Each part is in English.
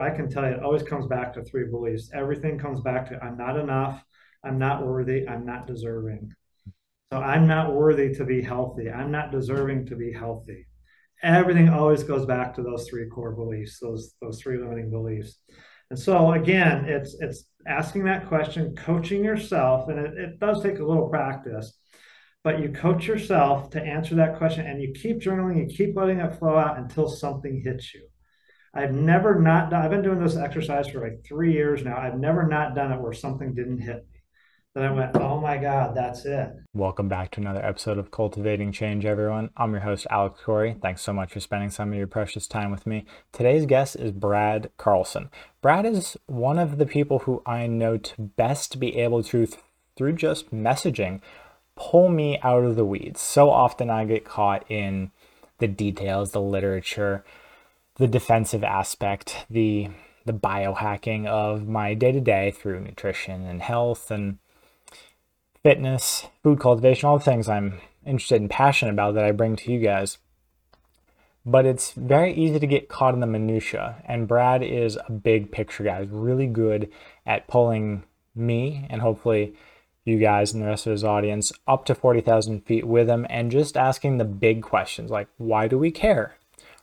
I can tell you, it always comes back to three beliefs. Everything comes back to I'm not enough, I'm not worthy, I'm not deserving. So I'm not worthy to be healthy. I'm not deserving to be healthy. Everything always goes back to those three core beliefs, those those three limiting beliefs. And so again, it's it's asking that question, coaching yourself, and it, it does take a little practice, but you coach yourself to answer that question and you keep journaling, you keep letting it flow out until something hits you. I've never not done, I've been doing this exercise for like three years now. I've never not done it where something didn't hit me. Then I went, oh my God, that's it. Welcome back to another episode of Cultivating Change, everyone. I'm your host, Alex Corey. Thanks so much for spending some of your precious time with me. Today's guest is Brad Carlson. Brad is one of the people who I know to best be able to, through just messaging, pull me out of the weeds. So often I get caught in the details, the literature, the defensive aspect, the the biohacking of my day to day through nutrition and health and fitness, food cultivation, all the things I'm interested and passionate about that I bring to you guys. But it's very easy to get caught in the minutia, and Brad is a big picture guy. He's really good at pulling me and hopefully you guys and the rest of his audience up to 40,000 feet with him and just asking the big questions like why do we care?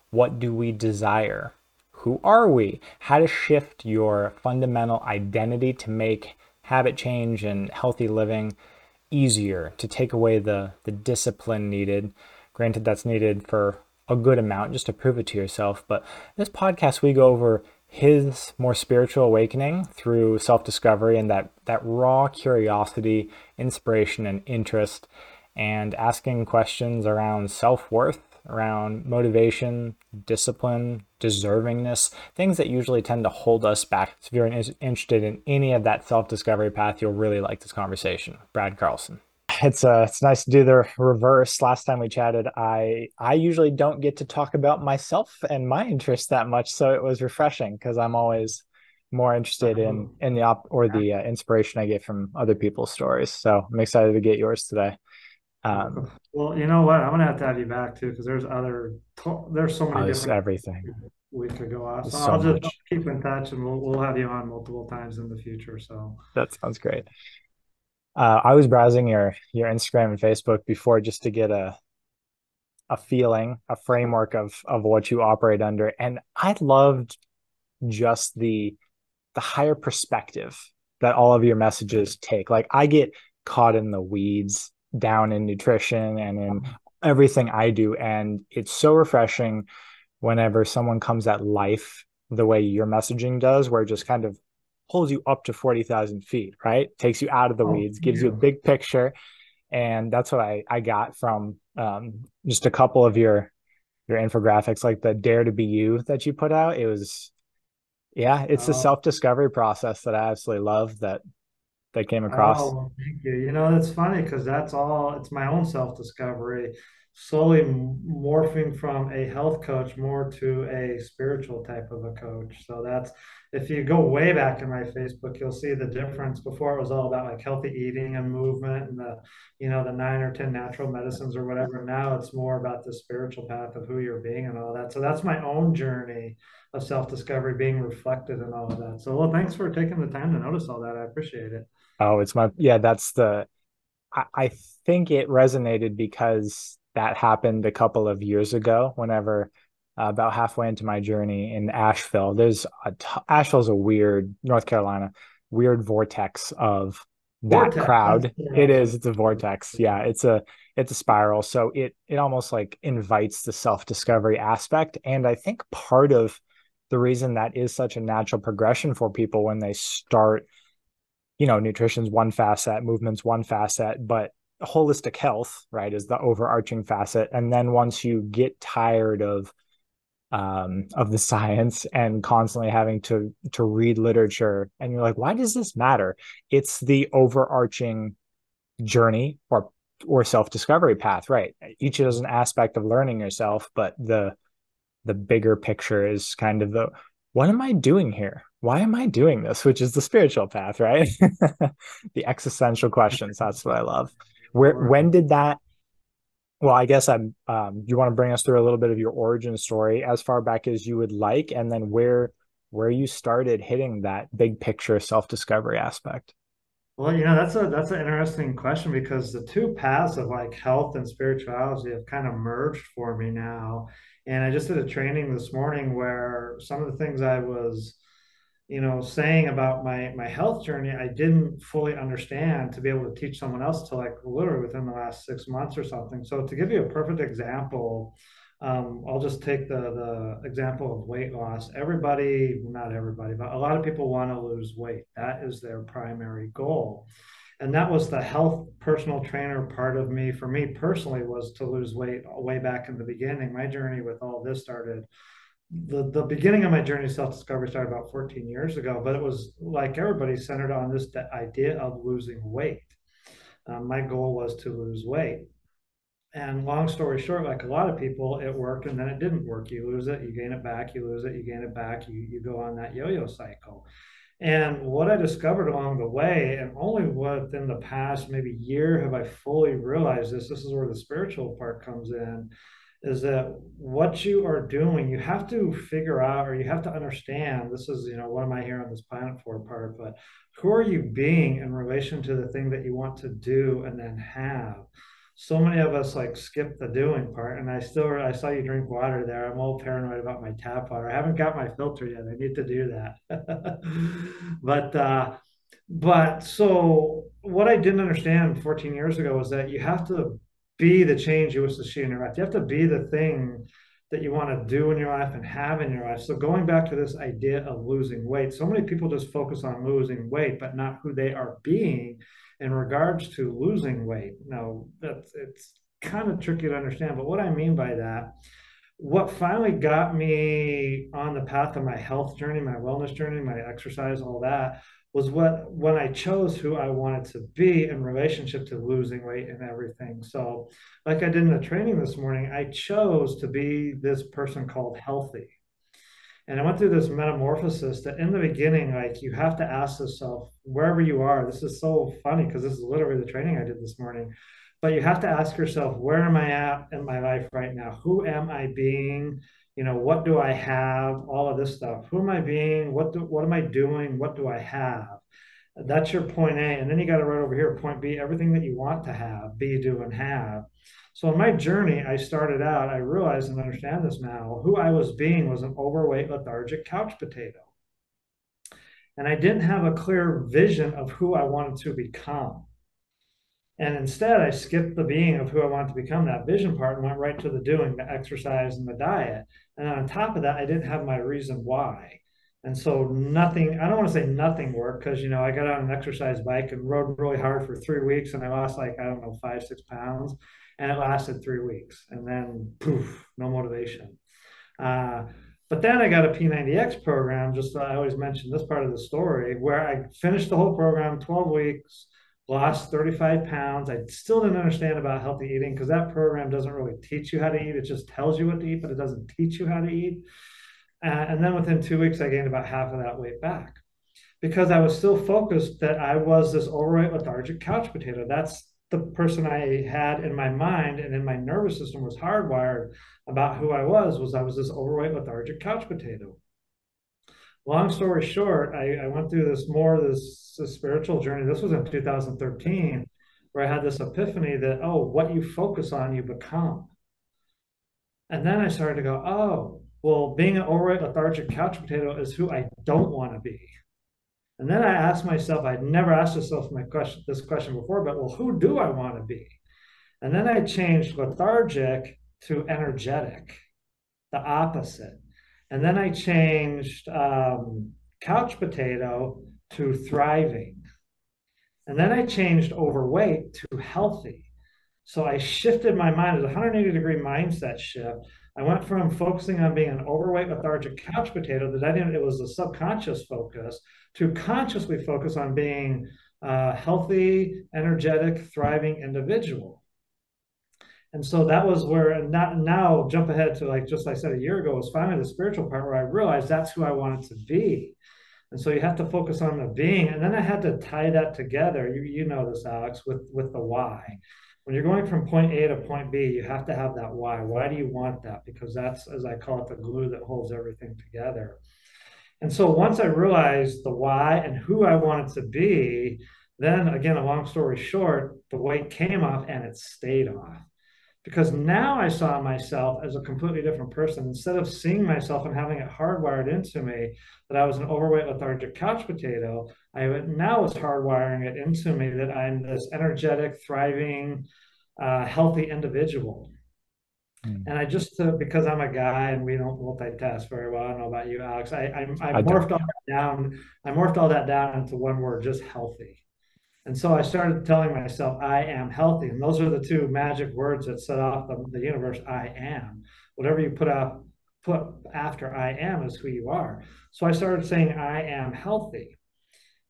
What do we desire? Who are we? How to shift your fundamental identity to make habit change and healthy living easier to take away the the discipline needed granted that's needed for a good amount just to prove it to yourself but this podcast we go over his more spiritual awakening through self-discovery and that that raw curiosity inspiration and interest and asking questions around self-worth around motivation, discipline, deservingness, things that usually tend to hold us back. So if you're interested in any of that self-discovery path, you'll really like this conversation. Brad Carlson. It's uh, it's nice to do the reverse. Last time we chatted, I I usually don't get to talk about myself and my interests that much, so it was refreshing because I'm always more interested in in the op or the uh, inspiration I get from other people's stories. So I'm excited to get yours today. Um, well, you know what? I'm gonna have to have you back too because there's other there's so many different everything we could go off. So, so I'll just much. keep in touch and we'll we'll have you on multiple times in the future. So that sounds great. Uh, I was browsing your your Instagram and Facebook before just to get a a feeling, a framework of of what you operate under, and I loved just the the higher perspective that all of your messages take. Like I get caught in the weeds down in nutrition and in everything I do. And it's so refreshing whenever someone comes at life the way your messaging does, where it just kind of pulls you up to 40,000 feet, right? Takes you out of the oh, weeds, gives you a big picture. And that's what I, I got from um, just a couple of your your infographics, like the Dare to Be You that you put out. It was, yeah, it's oh. a self discovery process that I absolutely love. That that came across? Oh, thank you. You know, that's funny because that's all, it's my own self discovery, slowly morphing from a health coach more to a spiritual type of a coach. So that's, if you go way back in my Facebook, you'll see the difference. Before it was all about like healthy eating and movement and the, you know, the nine or 10 natural medicines or whatever. Now it's more about the spiritual path of who you're being and all that. So that's my own journey of self discovery being reflected and all of that. So, well, thanks for taking the time to notice all that. I appreciate it. Oh, it's my yeah. That's the. I, I think it resonated because that happened a couple of years ago. Whenever uh, about halfway into my journey in Asheville, there's a t- Asheville's a weird North Carolina weird vortex of that vortex. crowd. It is. It's a vortex. Yeah. It's a it's a spiral. So it it almost like invites the self discovery aspect, and I think part of the reason that is such a natural progression for people when they start you know, nutrition's one facet, movement's one facet, but holistic health, right, is the overarching facet. And then once you get tired of um, of the science and constantly having to to read literature, and you're like, why does this matter? It's the overarching journey or or self discovery path, right? Each is an aspect of learning yourself, but the the bigger picture is kind of the what am I doing here? Why am I doing this? Which is the spiritual path, right? the existential questions. That's what I love. Where when did that? Well, I guess I'm. Um, you want to bring us through a little bit of your origin story as far back as you would like, and then where where you started hitting that big picture self discovery aspect. Well, you know, that's a that's an interesting question because the two paths of like health and spirituality have kind of merged for me now. And I just did a training this morning where some of the things I was, you know, saying about my my health journey, I didn't fully understand to be able to teach someone else to like literally within the last six months or something. So to give you a perfect example, um, I'll just take the the example of weight loss. Everybody, not everybody, but a lot of people want to lose weight. That is their primary goal. And that was the health personal trainer part of me. For me personally, was to lose weight way back in the beginning. My journey with all this started. The, the beginning of my journey of self discovery started about 14 years ago, but it was like everybody centered on this idea of losing weight. Um, my goal was to lose weight and long story short, like a lot of people, it worked and then it didn't work. You lose it, you gain it back, you lose it, you gain it back, you, you go on that yo yo cycle. And what I discovered along the way, and only within the past maybe year have I fully realized this, this is where the spiritual part comes in, is that what you are doing, you have to figure out or you have to understand this is, you know, what am I here on this planet for part, but who are you being in relation to the thing that you want to do and then have? so many of us like skip the doing part and i still i saw you drink water there. I'm all paranoid about my tap water. I haven't got my filter yet. I need to do that. But uh but so what i didn't understand 14 years ago was that you have to be the change you wish to see in your life you have to be the thing that you want to do in your life and have in your life so going back to this idea of losing weight so many people just focus on losing weight but not who they are being in regards to losing weight. Now, that's it's kind of tricky to understand, but what I mean by that, what finally got me on the path of my health journey, my wellness journey, my exercise, all that was what when I chose who I wanted to be in relationship to losing weight and everything. So, like I did in the training this morning, I chose to be this person called healthy. And I went through this metamorphosis that in the beginning, like you have to ask yourself, wherever you are, this is so funny because this is literally the training I did this morning. But you have to ask yourself, where am I at in my life right now? Who am I being? You know, what do I have? All of this stuff. Who am I being? What do, what am I doing? What do I have? That's your point A. And then you got to write over here, point B, everything that you want to have, be, do, and have. So in my journey, I started out, I realized and understand this now, who I was being was an overweight, lethargic couch potato. And I didn't have a clear vision of who I wanted to become. And instead, I skipped the being of who I wanted to become, that vision part, and went right to the doing, the exercise, and the diet. And on top of that, I didn't have my reason why. And so nothing, I don't want to say nothing worked because, you know, I got on an exercise bike and rode really hard for three weeks and I lost like, I don't know, five, six pounds and it lasted three weeks and then poof no motivation uh, but then i got a p90x program just i always mention this part of the story where i finished the whole program 12 weeks lost 35 pounds. I still didn't understand about healthy eating because that program doesn't really teach you how to eat. It just tells you what to eat but it doesn't teach you how to eat. Uh, and then within two weeks i gained about half of that weight back. Because i was still focused that i was this overweight lethargic couch potato. That's the person I had in my mind and in my nervous system was hardwired about who I was was I was this overweight lethargic couch potato. Long story short, I, I went through this more this, this spiritual journey. This was in 2013, where I had this epiphany that oh, what you focus on, you become. And then I started to go, oh, well, being an overweight lethargic couch potato is who I don't want to be. And then I asked myself, I'd never asked myself my question, this question before, but well, who do I want to be? And then I changed lethargic to energetic, the opposite. And then I changed um, couch potato to thriving. And then I changed overweight to healthy. So I shifted my mind, it was a 180 degree mindset shift. I went from focusing on being an overweight, lethargic couch potato that I didn't, it was a subconscious focus, to consciously focus on being a healthy, energetic, thriving individual. And so that was where, not, now jump ahead to like, just like I said a year ago, was finally the spiritual part where I realized that's who I wanted to be. And so you have to focus on the being. And then I had to tie that together. You, you know this, Alex, with, with the why when you're going from point A to point B, you have to have that why. Why do you want that? Because that's, as I call it, the glue that holds everything together. And so once I realized the why and who I wanted to be, then again, a long story short, the weight came off and it stayed off. Because now I saw myself as a completely different person. Instead of seeing myself and having it hardwired into me that I was an overweight, lethargic couch potato, I now was hardwiring it into me that I'm this energetic, thriving, uh, healthy individual. Mm. And I just uh, because I'm a guy and we don't multitask very well. I don't know about you, Alex. I I, I, I morphed all that down. I morphed all that down into one word, just healthy. And so I started telling myself, I am healthy. And those are the two magic words that set off the, the universe. I am. Whatever you put out, put after I am is who you are. So I started saying, I am healthy.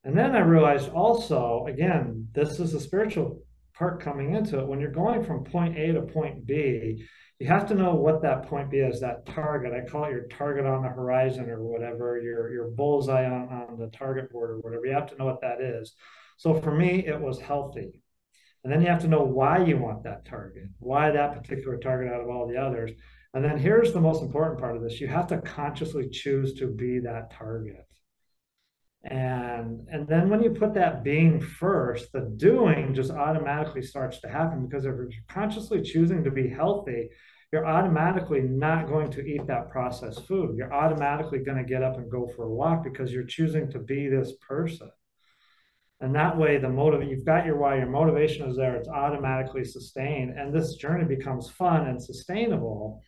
And then I realized also, again, this is a spiritual part coming into it. When you're going from point A to point B, you have to know what that point B is, that target. I call it your target on the horizon or whatever, your, your bullseye on, on the target board or whatever. You have to know what that is. So for me, it was healthy. And then you have to know why you want that target, why that particular target out of all the others. And then here's the most important part of this you have to consciously choose to be that target. And, and then when you put that being first, the doing just automatically starts to happen because if you're consciously choosing to be healthy, you're automatically not going to eat that processed food. You're automatically going to get up and go for a walk because you're choosing to be this person. And that way, the motive you've got your why, your motivation is there, it's automatically sustained. And this journey becomes fun and sustainable.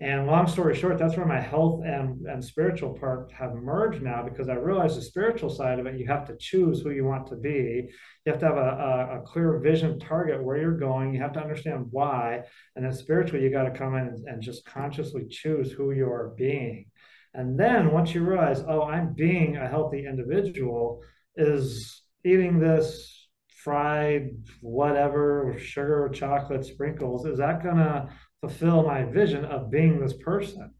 And long story short, that's where my health and, and spiritual part have merged now because I realized the spiritual side of it, you have to choose who you want to be. You have to have a, a, a clear vision target where you're going. You have to understand why. And then spiritually, you got to come in and, and just consciously choose who you're being. And then once you realize, oh, I'm being a healthy individual, is eating this fried whatever sugar chocolate sprinkles is that going to fulfill my vision of being this person?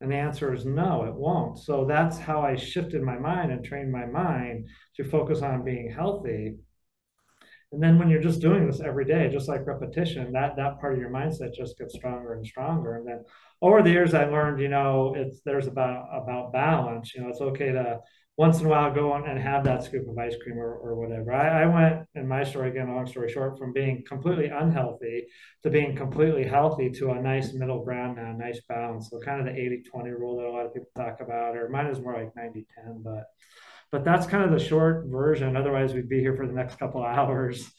And the answer is no it won't. So that's how i shifted my mind and trained my mind to focus on being healthy. And then when you're just doing this every day just like repetition that that part of your mindset just gets stronger and stronger. And then over the years i learned you know it's there's about about balance. You know it's okay to once in a while go on and have that scoop of ice cream or, or whatever. I, I went in my story again, long story short, from being completely unhealthy to being completely healthy to a nice middle ground now, nice balance. So kind of the 80-20 rule that a lot of people talk about, or mine is more like 90-10, but but that's kind of the short version. Otherwise, we'd be here for the next couple hours.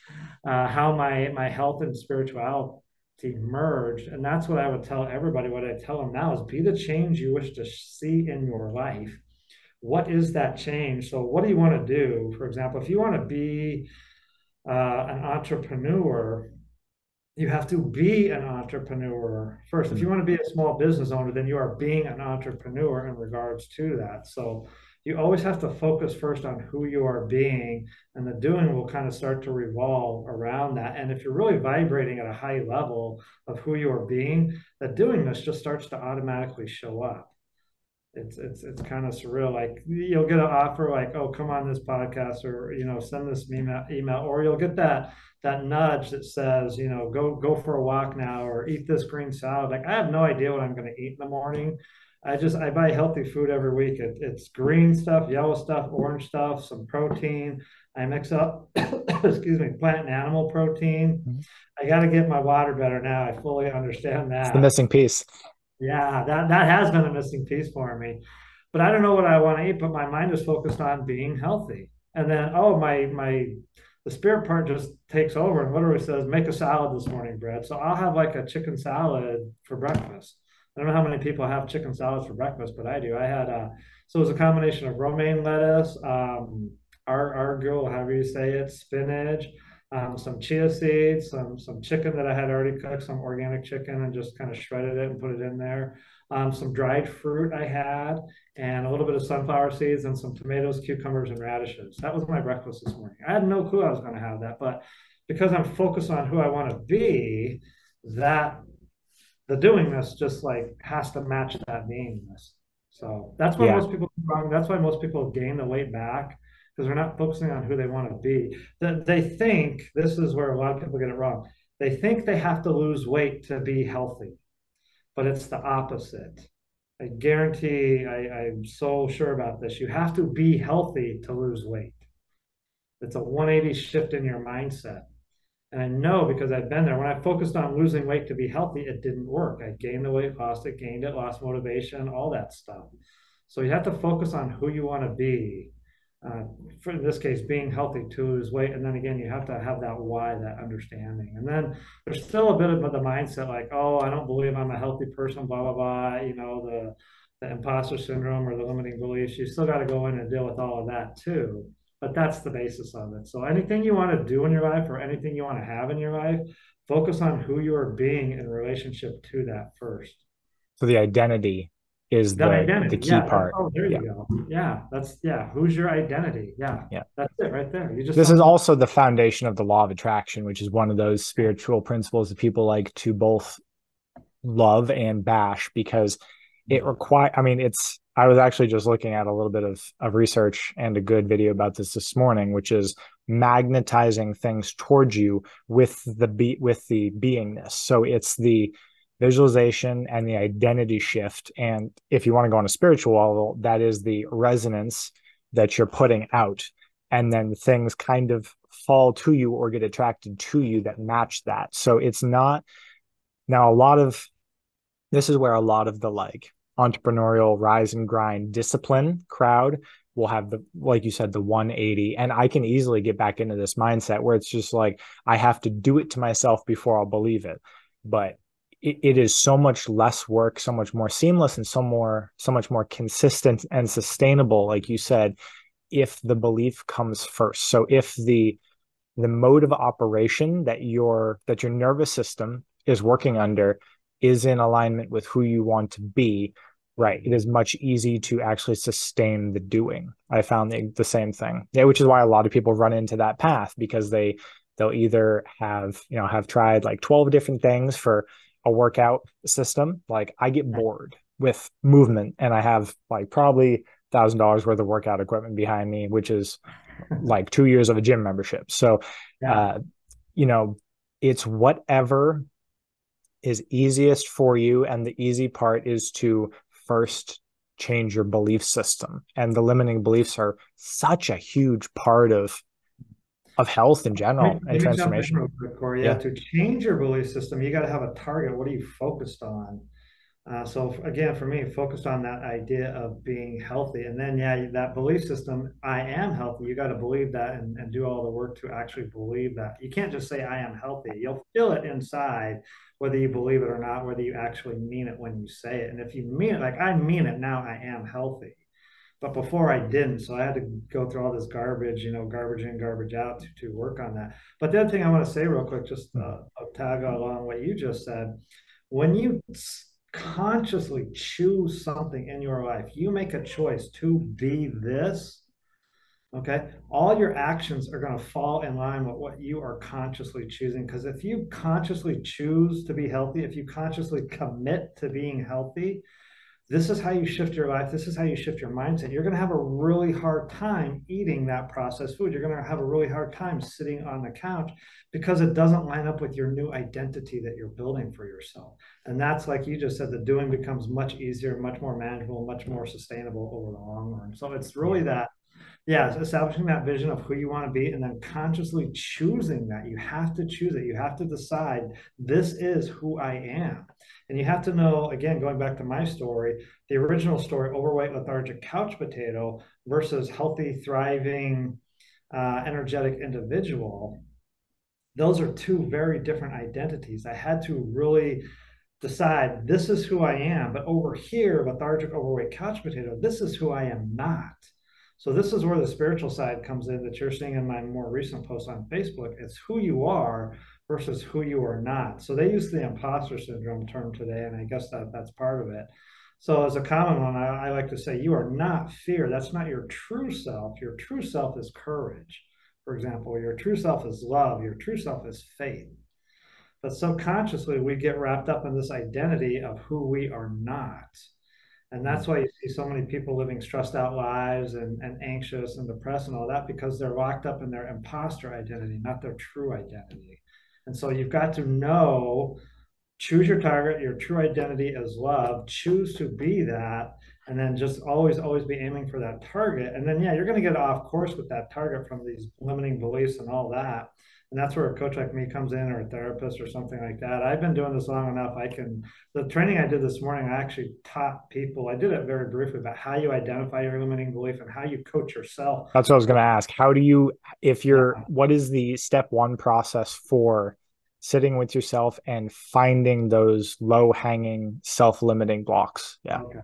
Uh, how my my health and spirituality merged, and that's what I would tell everybody. What I tell them now is be the change you wish to see in your life what is that change? So, what do you want to do? For example, if you want to be uh, an entrepreneur, you have to be an entrepreneur first. If you want to be a small business owner, then you are being an entrepreneur in regards to that. So, you always have to focus first on who you are being, and the doing will kind of start to revolve around that. And if you're really vibrating at a high level of who you are being, the doing this just starts to automatically show up it's it's it's kind of surreal. Like you'll get an offer like, "Oh, come on this podcast," or you know, send this email, email, or you'll get that that nudge that says, you know, go go for a walk now, or eat this green salad. Like I have no idea what I'm going to eat in the morning. I just I buy healthy food every week. It, it's green stuff, yellow stuff, orange stuff, some protein. I mix up, excuse me, plant and animal protein. Mm-hmm. I got to get my water better now. I fully understand that. It's the missing piece. Yeah, that, that has been a missing piece for me. But I don't know what I want to eat, but my mind is focused on being healthy. And then, oh, my my the spirit part just takes over and literally says, make a salad this morning, Brad. So I'll have like a chicken salad for breakfast. I don't know how many people have chicken salads for breakfast, but I do. I had a so it was a combination of romaine lettuce, um, ar- arugula, however you say it, spinach, um, some chia seeds, some some chicken that I had already cooked, some organic chicken, and just kind of shredded it and put it in there. Um, some dried fruit I had, and a little bit of sunflower seeds, and some tomatoes, cucumbers, and radishes. That was my breakfast this morning. I had no clue I was going to have that, but because I'm focused on who I want to be, that the doing this just like has to match that beingness. So that's why yeah. most people that's why most people gain the weight back because they're not focusing on who they want to be. That they think this is where a lot of people get it wrong. They think they have to lose weight to be healthy, but it's the opposite. I guarantee I, I'm so sure about this. You have to be healthy to lose weight. It's a 180 shift in your mindset. And I know because I've been there. When I focused on losing weight to be healthy, it didn't work. I gained the weight, lost it, gained it, lost motivation, all that stuff. So you have to focus on who you want to be. Uh, for in this case, being healthy to lose weight, and then again, you have to have that why, that understanding. And then there's still a bit of the mindset, like, oh, I don't believe I'm a healthy person, blah blah blah. You know, the the imposter syndrome or the limiting beliefs. You still got to go in and deal with all of that too but that's the basis of it. So anything you want to do in your life or anything you want to have in your life, focus on who you are being in relationship to that first. So the identity is the, identity. the key yeah, part. Oh, there yeah. you go. Yeah, that's yeah. Who's your identity? Yeah, yeah. That's it right there. You just this is also the foundation of the law of attraction, which is one of those spiritual principles that people like to both love and bash because it require. I mean, it's I was actually just looking at a little bit of, of research and a good video about this this morning, which is magnetizing things towards you with the be with the beingness. So it's the visualization and the identity shift. And if you want to go on a spiritual level, that is the resonance that you're putting out. And then things kind of fall to you or get attracted to you that match that. So it's not now a lot of this is where a lot of the like entrepreneurial rise and grind discipline crowd will have the like you said the 180 and i can easily get back into this mindset where it's just like i have to do it to myself before i'll believe it but it, it is so much less work so much more seamless and so more so much more consistent and sustainable like you said if the belief comes first so if the the mode of operation that your that your nervous system is working under is in alignment with who you want to be, right, it is much easy to actually sustain the doing. I found the, the same thing. Yeah, which is why a lot of people run into that path because they they'll either have, you know, have tried like 12 different things for a workout system. Like I get bored with movement and I have like probably thousand dollars worth of workout equipment behind me, which is like two years of a gym membership. So, yeah. uh, you know, it's whatever is easiest for you and the easy part is to first change your belief system and the limiting beliefs are such a huge part of of health in general and transformation quick, Corey. Yeah. yeah to change your belief system you got to have a target what are you focused on uh, so again, for me, focused on that idea of being healthy, and then yeah, that belief system, I am healthy. You got to believe that and, and do all the work to actually believe that. You can't just say I am healthy. You'll feel it inside, whether you believe it or not, whether you actually mean it when you say it. And if you mean it, like I mean it now, I am healthy. But before I didn't, so I had to go through all this garbage, you know, garbage in, garbage out to, to work on that. But the other thing I want to say real quick, just uh, tag along what you just said, when you consciously choose something in your life, you make a choice to be this, okay, all your actions are going to fall in line with what you are consciously choosing. Because if you consciously choose to be healthy, if you consciously commit to being healthy, this is how you shift your life. This is how you shift your mindset. You're going to have a really hard time eating that processed food. You're going to have a really hard time sitting on the couch because it doesn't line up with your new identity that you're building for yourself. And that's like you just said, the doing becomes much easier, much more manageable, much more sustainable over the long run. So it's really that yeah establishing that vision of who you want to be and then consciously choosing that. You have to choose it. You have to decide this is who i am. And you have to know again going back to my story the original story overweight lethargic couch potato versus healthy thriving uh, energetic individual those are two very different identities. I had to really decide this is who i am. But over here lethargic overweight couch potato this is who i am not so this is where the spiritual side comes in that you're seeing in my more recent post on Facebook. It's who you are versus who you are not. So they use the imposter syndrome term today, and I guess that that's part of it. So as a common one, I, I like to say you are not fear. That's not your true self. Your true self is courage, for example. Your true self is love. Your true self is faith. But subconsciously, we get wrapped up in this identity of who we are not. And that's why you see so many people living stressed out lives and, and anxious and depressed and all that because they're locked up in their imposter identity, not their true identity. And so you've got to know choose your target, your true identity is love, choose to be that, and then just always, always be aiming for that target. And then, yeah, you're going to get off course with that target from these limiting beliefs and all that. And that's where a coach like me comes in or a therapist or something like that. I've been doing this long enough. I can, the training I did this morning, I actually taught people, I did it very briefly about how you identify your limiting belief and how you coach yourself. That's what I was going to ask. How do you, if you're, what is the step one process for sitting with yourself and finding those low hanging self limiting blocks? Yeah. Okay.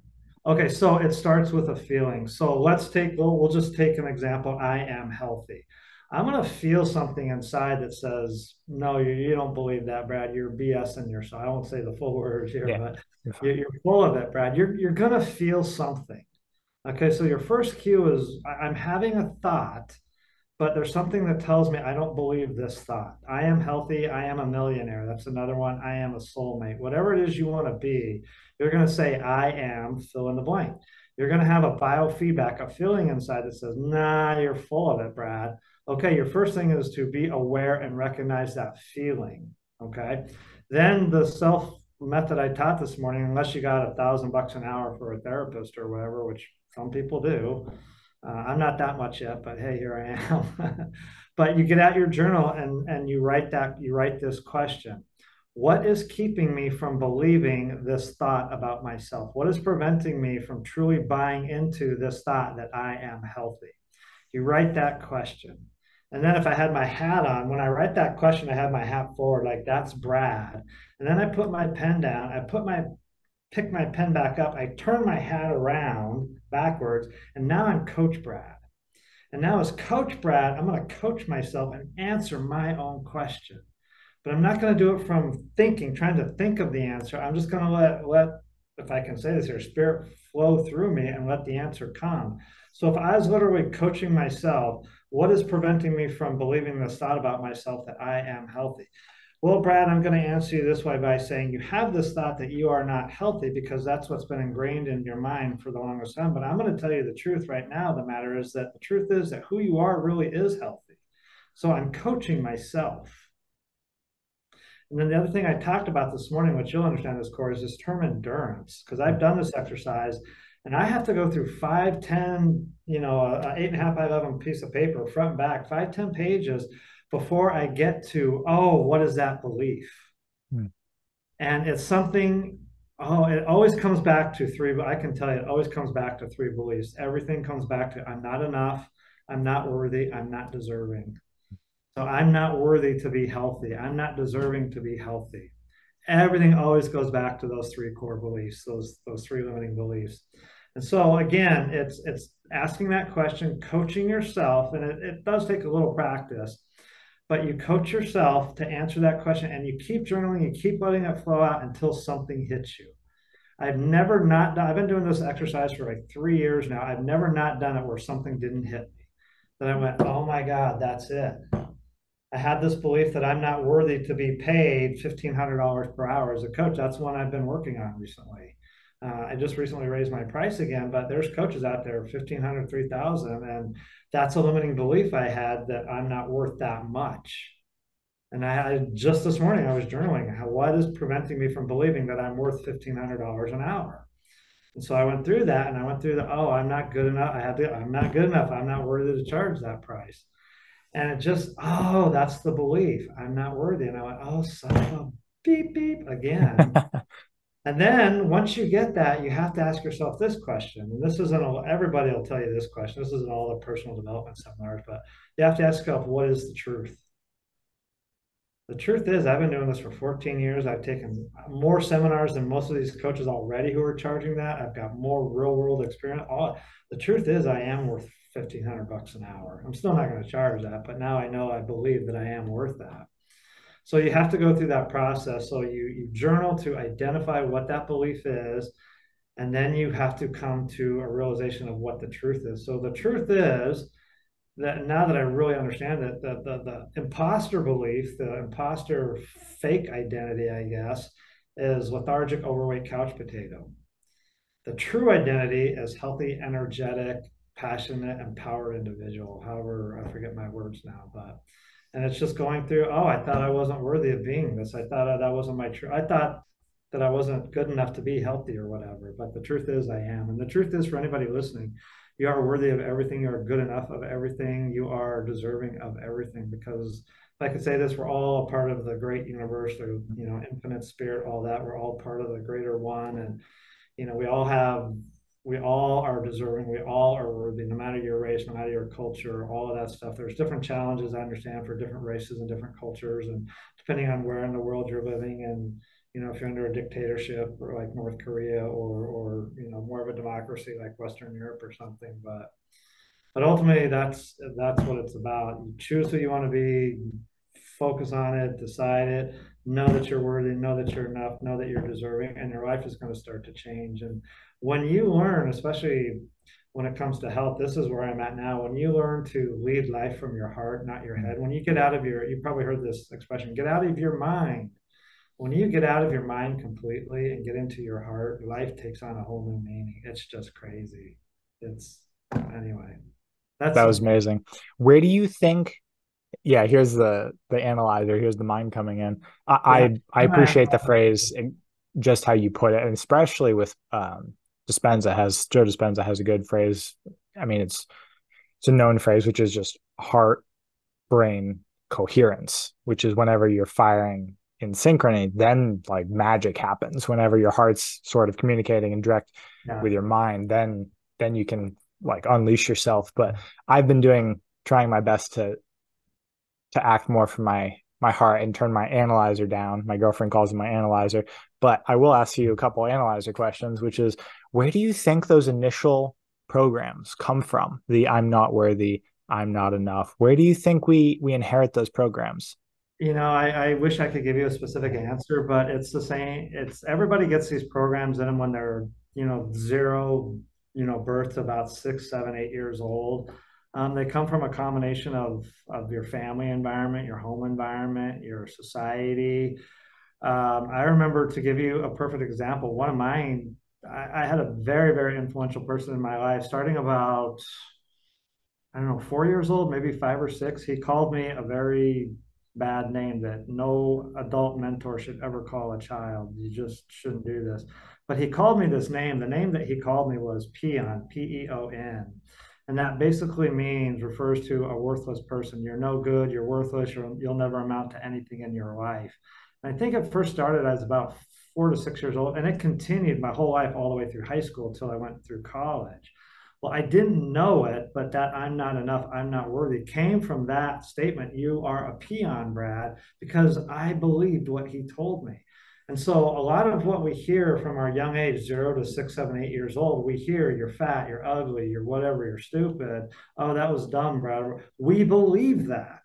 Okay, so it starts with a feeling. So let's take, we'll, we'll just take an example. I am healthy. I'm going to feel something inside that says, no, you, you don't believe that, Brad. You're BSing yourself. I won't say the full words here, yeah, but you're, you're, full of it, Brad. You're, you're going to feel something. Okay, so your first cue is I'm having a thought, but there's something that tells me I don't believe this thought. I am healthy. I am a millionaire. That's another one. I am a soulmate. Whatever it is you want to be, you're going to say, I am fill in the blank. You're going to have a biofeedback, a feeling inside that says, nah, you're full of it, Brad okay, your first thing is to be aware and recognize that feeling. Okay. Then the self method I taught this morning, unless you got a thousand bucks an hour for a therapist or whatever, which some people do. Uh, I'm not that much yet, but hey, here I am. but you get out your journal and and you write that you write this question. What is keeping me from believing this thought about myself? What is preventing me from truly buying into this thought that I am healthy? You write that question. And then if I had my hat on, when I write that question, I have my hat forward, like that's Brad. And then I put my pen down, I put my pick my pen back up, I turn my hat around backwards, and now I'm Coach Brad. And now as Coach Brad, I'm going to coach myself and answer my own question. But I'm not going to do it from thinking, trying to think of the answer. I'm just going to let let, if I can say this here, spirit flow through me and let the answer come. So if I was literally coaching myself, what is preventing me from believing this thought about myself that I am healthy? Well, Brad, I'm going to answer you this way by saying you have this thought that you are not healthy because that's what's been ingrained in your mind for the longest time. But I'm going to tell you the truth right now. The matter is that the truth is that who you are really is healthy. So I'm coaching myself. And then the other thing I talked about this morning, which you'll understand this, Corey, is this term endurance. Because I've done this exercise and I have to go through five, ten, you know, eight and a half by eleven piece of paper, front and back, five, ten pages before I get to, oh, what is that belief? Hmm. And it's something, oh, it always comes back to three, but I can tell you, it always comes back to three beliefs. Everything comes back to I'm not enough, I'm not worthy, I'm not deserving. So I'm not worthy to be healthy. I'm not deserving to be healthy. Everything always goes back to those three core beliefs, those those three limiting beliefs. And so again, it's it's asking that question, coaching yourself, and it, it does take a little practice, but you coach yourself to answer that question and you keep journaling, you keep letting it flow out until something hits you. I've never not done, I've been doing this exercise for like three years now. I've never not done it where something didn't hit me. Then I went, oh my God, that's it. I had this belief that I'm not worthy to be paid $1,500 per hour as a coach. That's one I've been working on recently. Uh, I just recently raised my price again, but there's coaches out there, 1500, 3000. And that's a limiting belief I had that I'm not worth that much. And I had just this morning, I was journaling how, what is preventing me from believing that I'm worth $1,500 an hour? And so I went through that and I went through the, oh, I'm not good enough. I had to, I'm not good enough. I'm not worthy to charge that price. And it just, oh, that's the belief. I'm not worthy. And I went, oh, son of a beep, beep again. and then once you get that, you have to ask yourself this question. And this isn't all, everybody will tell you this question. This isn't all the personal development seminars, but you have to ask yourself, what is the truth? The truth is, I've been doing this for 14 years. I've taken more seminars than most of these coaches already who are charging that. I've got more real world experience. All, the truth is, I am worth fifteen hundred bucks an hour. I'm still not going to charge that, but now I know I believe that I am worth that. So you have to go through that process. So you you journal to identify what that belief is, and then you have to come to a realization of what the truth is. So the truth is that now that I really understand it, the, the, the imposter belief, the imposter fake identity, I guess, is lethargic, overweight couch potato. The true identity is healthy, energetic, passionate, empowered individual. However, I forget my words now, but And it's just going through, oh, I thought I wasn't worthy of being this. I thought that wasn't my true. I thought that I wasn't good enough to be healthy or whatever. But the truth is, I am. And the truth is, for anybody listening, you are worthy of everything. You are good enough of everything. You are deserving of everything because I could say this, we're all a part of the great universe, or, you know, infinite spirit, all that. We're all part of the greater one. And, you know, we all have, we all are deserving. We all are worthy, no matter your race, no matter your culture, all of that stuff. There's different challenges, I understand, for different races and different cultures. And depending on where in the world you're living and, you know, if you're under a dictatorship or like North Korea or, or, you know, more of a democracy like Western Europe or something. But, but ultimately that's, that's what it's about. You choose who you want to be, focus on it, decide it, know that you're worthy, know that you're enough, know that you're deserving, and your life is going to start to change. And when you learn, especially when it comes to health, this is where I'm at now. When you learn to lead life from your heart, not your head, when you get out of your, you probably heard this expression, get out of your mind when you get out of your mind completely and get into your heart, life takes on a whole new meaning. It's just crazy. It's anyway. That's that was amazing. Where do you think? Yeah, here's the the analyzer. Here's the mind coming in. I yeah. I, I, appreciate the phrase, and just how you put it, and especially with um, Dispenza has Joe Dispenza has a good phrase. I mean, it's it's a known phrase, which is just heart brain coherence, which is whenever you're firing in synchrony, then like magic happens. Whenever your heart's sort of communicating and direct yeah. with your mind, then then you can like unleash yourself. But I've been doing trying my best to to act more from my my heart and turn my analyzer down. My girlfriend calls it my analyzer. But I will ask you a couple analyzer questions, which is where do you think those initial programs come from? The I'm not worthy, I'm not enough. Where do you think we we inherit those programs? You know, I, I wish I could give you a specific answer, but it's the same. It's everybody gets these programs in them when they're, you know, zero, you know, birth about six, seven, eight years old. Um, they come from a combination of of your family environment, your home environment, your society. Um, I remember to give you a perfect example. One of mine, I, I had a very, very influential person in my life, starting about I don't know, four years old, maybe five or six. He called me a very bad name that no adult mentor should ever call a child. You just shouldn't do this. But he called me this name. The name that he called me was Peon, P E O N. And that basically means, refers to a worthless person. You're no good, you're worthless, you will never amount to anything in your life. And I think it first started as about four to six years old, and it continued my whole life all the way through high school until I went through college. Well, I didn't know it, but that I'm not enough, I'm not worthy came from that statement. You are a peon, Brad, because I believed what he told me. And so a lot of what we hear from our young age, zero to six, seven, eight years old, we hear you're fat, you're ugly, you're whatever, you're stupid. Oh, that was dumb, Brad. We believe that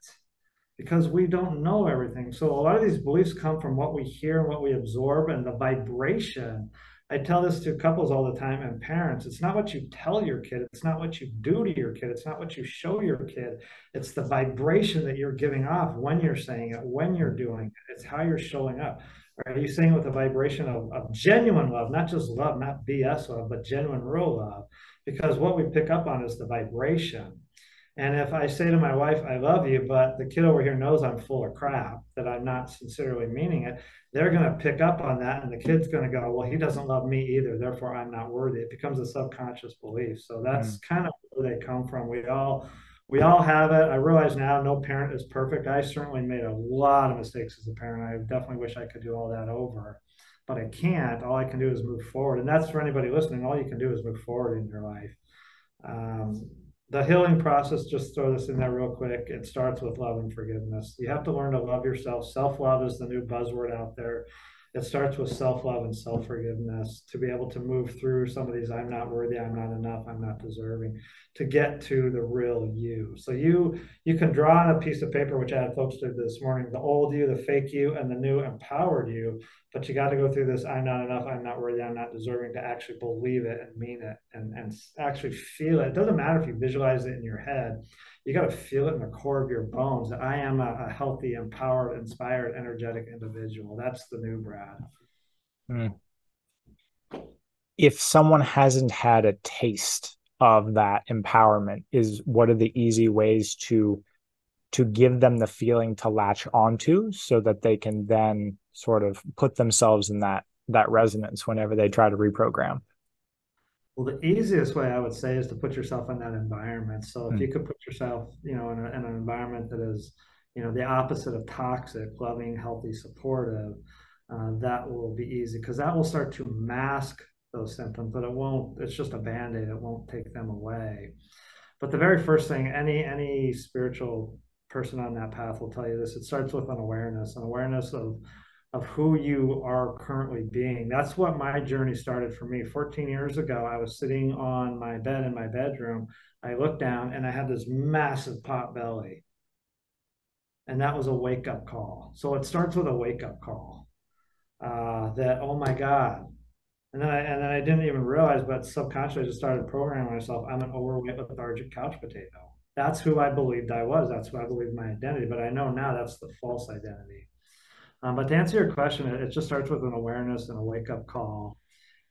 because we don't know everything. So a lot of these beliefs come from what we hear and what we absorb and the vibration I tell this to couples all the time and parents. It's not what you tell your kid, it's not what you do to your kid, it's not what you show your kid. It's the vibration that you're giving off when you're saying it, when you're doing it. It's how you're showing up. Are you saying with a vibration of, of genuine love, not just love, not BS love, but genuine, real love? Because what we pick up on is the vibration. And if I say to my wife, I love you, but the kid over here knows I'm full of crap, that I'm not sincerely meaning it, they're going to pick up on that. And the kid's going to go, well, he doesn't love me either. Therefore, I'm not worthy. It becomes a subconscious belief. So that's mm. kind of where they come from. We all, we all have it. I realize now no parent is perfect. I certainly made a lot of mistakes as a parent. I definitely wish I could do all that over, but I can't. All I can do is move forward. And that's for anybody listening. All you can do is move forward in your life. Um, the healing process, just throw this in there real quick. It starts with love and forgiveness. You have to learn to love yourself. Self love is the new buzzword out there. It starts with self love and self forgiveness to be able to move through some of these I'm not worthy, I'm not enough, I'm not deserving to get to the real you. So you you can draw on a piece of paper, which I had folks do this morning, the old you, the fake you, and the new empowered you. But you got to go through this I'm not enough, I'm not worthy, I'm not deserving to actually believe it and mean it and, and actually feel it. It doesn't matter if you visualize it in your head you got to feel it in the core of your bones that I am a, a healthy, empowered, inspired, energetic individual. That's the new Brad. Mm. If someone hasn't had a taste of that empowerment, is what are the easy ways to to give them the feeling to latch onto so that they can then sort of put themselves in that that resonance whenever they try to reprogram well the easiest way i would say is to put yourself in that environment so if mm. you could put yourself you know in, a, in an environment that is you know the opposite of toxic loving healthy supportive uh, that will be easy because that will start to mask those symptoms but it won't it's just a band-aid it won't take them away but the very first thing any any spiritual person on that path will tell you this it starts with an awareness an awareness of of who you are currently being that's what my journey started for me 14 years ago i was sitting on my bed in my bedroom i looked down and i had this massive pot belly and that was a wake up call. So it starts with a wake up call uh, that oh my god, and then I and then I didn't even realize, but subconsciously I just started programming myself. I'm an overweight, lethargic couch potato. That's who I believed I was. That's who I believed my identity. But I know now that's the false identity. Um, but to answer your question, it, it just starts with an awareness and a wake up call.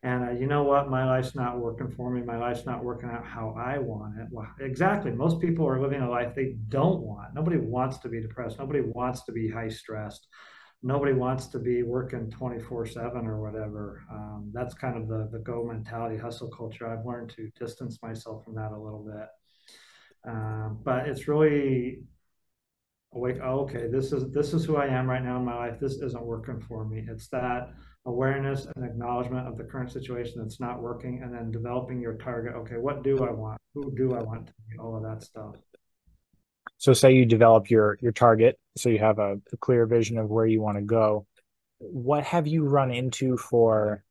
And uh, you know what? My life's not working for me. My life's not working out how i want it. Well exactly. Most people are living a life they don't want. Nobody wants to be depressed. Nobody wants to be high stressed. Nobody wants to be working 24 7 or whatever. Um, that's kind of the, the go mentality hustle culture. I've learned to distance myself from that a little bit. Um, but it's really awake oh, okay this is this is who i am right now in my life this isn't working for me. It's that awareness and acknowledgement of the current situation that's not working and then developing your target okay what do i want? Who do i want to be? All of that stuff. So say you develop your your target so you have a, a clear vision of where you want to go. What have you run into for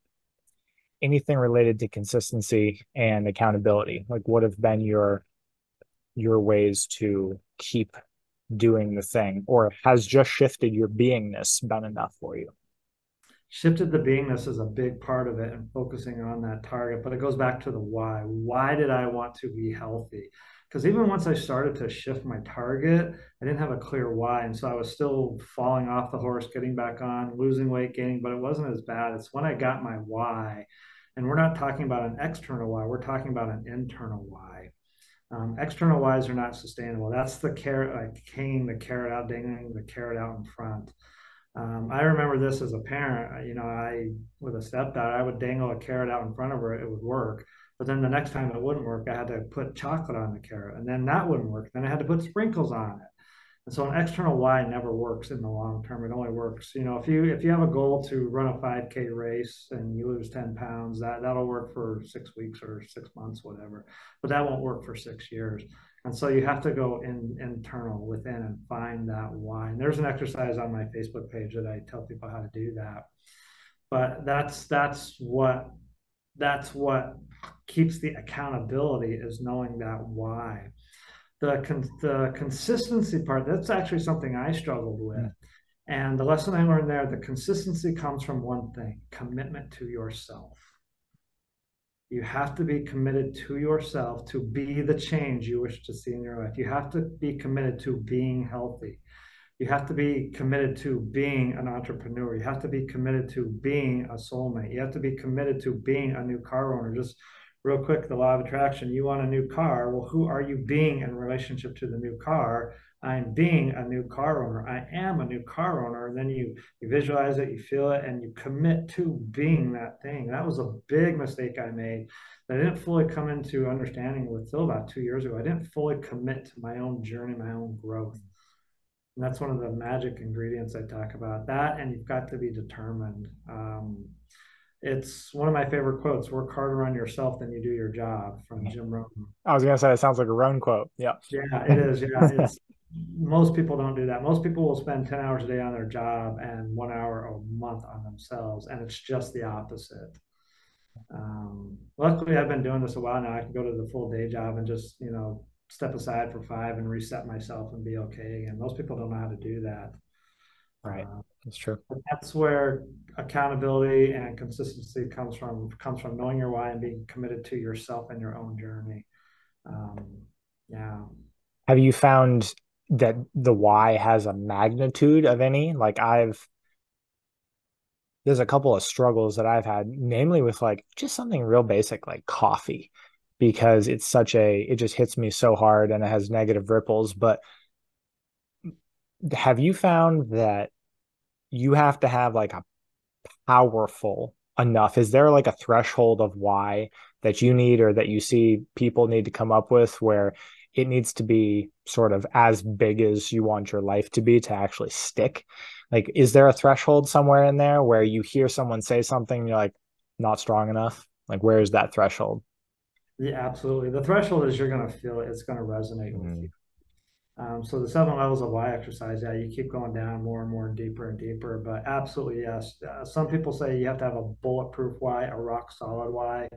anything related to consistency and accountability? Like what have been your your ways to keep doing the thing or has just shifted your beingness been enough for you? Shifted the beingness is a big part of it and focusing on that target but it goes back to the why. Why did i want to be healthy? Because even once i started to shift my target i didn't have a clear why and so i was still falling off the horse getting back on losing weight gaining but it wasn't as bad. It's when i got my why and we're not talking about an external why we're talking about an internal why um, external whys are not sustainable that's the carrot like hanging the carrot out dangling the carrot out in front um, I remember this as a parent. You know, I with a stepdaughter, I would dangle a carrot out in front of her; it would work. But then the next time it wouldn't work, I had to put chocolate on the carrot, and then that wouldn't work. Then I had to put sprinkles on it. And so an external why never works in the long term. It only works, you know, if you if you have a goal to run a 5K race and you lose 10 pounds, that that'll work for six weeks or six months, whatever. But that won't work for six years. And so you have to go in internal within and find that why. And there's an exercise on my Facebook page that I tell people how to do that. But that's that's what that's what keeps the accountability is knowing that why. The con- the consistency part that's actually something I struggled with. Hmm. And the lesson I learned there, the consistency comes from one thing commitment to yourself. You have to be committed to yourself to be the change you wish to see in your life. You have to be committed to being healthy. You have to be committed to being an entrepreneur. You have to be committed to being a soulmate. You have to be committed to being a new car owner. Just real quick, the law of attraction you want a new car. Well, who are you being in relationship to the new car? I'm being a new car owner. I am a new car owner. And then you, you visualize it, you feel it, and you commit to being that thing. That was a big mistake I made that I didn't fully come into understanding with Phil about two years ago. I didn't fully commit to my own journey, my own growth. And that's one of the magic ingredients I talk about. That, and you've got to be determined. Um, it's one of my favorite quotes work harder on yourself than you do your job from Jim Rohn. I was going to say, it sounds like a Rohn quote. Yeah. Yeah, it is. Yeah. It's, most people don't do that. Most people will spend 10 hours a day on their job and one hour a month on themselves. And it's just the opposite. Um, luckily, I've been doing this a while now. I can go to the full day job and just, you know, step aside for five and reset myself and be okay again. Most people don't know how to do that. Right. Uh, that's true. That's where accountability and consistency comes from, comes from knowing your why and being committed to yourself and your own journey. Um, yeah. Have you found that the why has a magnitude of any. Like I've there's a couple of struggles that I've had, namely with like just something real basic like coffee, because it's such a it just hits me so hard and it has negative ripples. But have you found that you have to have like a powerful enough? Is there like a threshold of why that you need or that you see people need to come up with where it needs to be sort of as big as you want your life to be to actually stick? Like, is there a threshold somewhere in there where you hear someone say something, you're like, not strong enough? Like, where is that threshold? Yeah, absolutely. The threshold is you're going to feel it. It's going to resonate mm-hmm. with you. Um, so the seven levels of why exercise, yeah, you keep going down more and more and deeper and deeper. But absolutely, yes. Uh, some people say you have to have a bulletproof why, a rock solid why.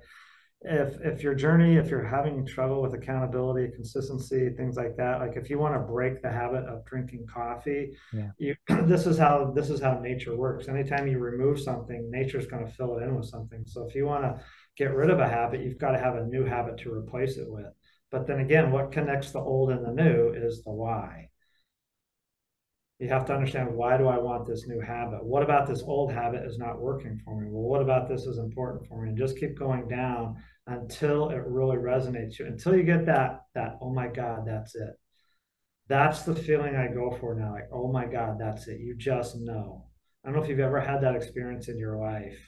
If if your journey, if you're having trouble with accountability, consistency, things like that, like if you want to break the habit of drinking coffee, yeah. you this is how this is how nature works. Anytime you remove something, nature's going to fill it in with something. So if you want to get rid of a habit, you've got to have a new habit to replace it with. But then again, what connects the old and the new is the why. You have to understand why do I want this new habit? What about this old habit is not working for me? Well, what about this is important for me? And just keep going down until it really resonates you, until you get that that oh my God, that's it. That's the feeling I go for now. Like, oh my God, that's it. You just know. I don't know if you've ever had that experience in your life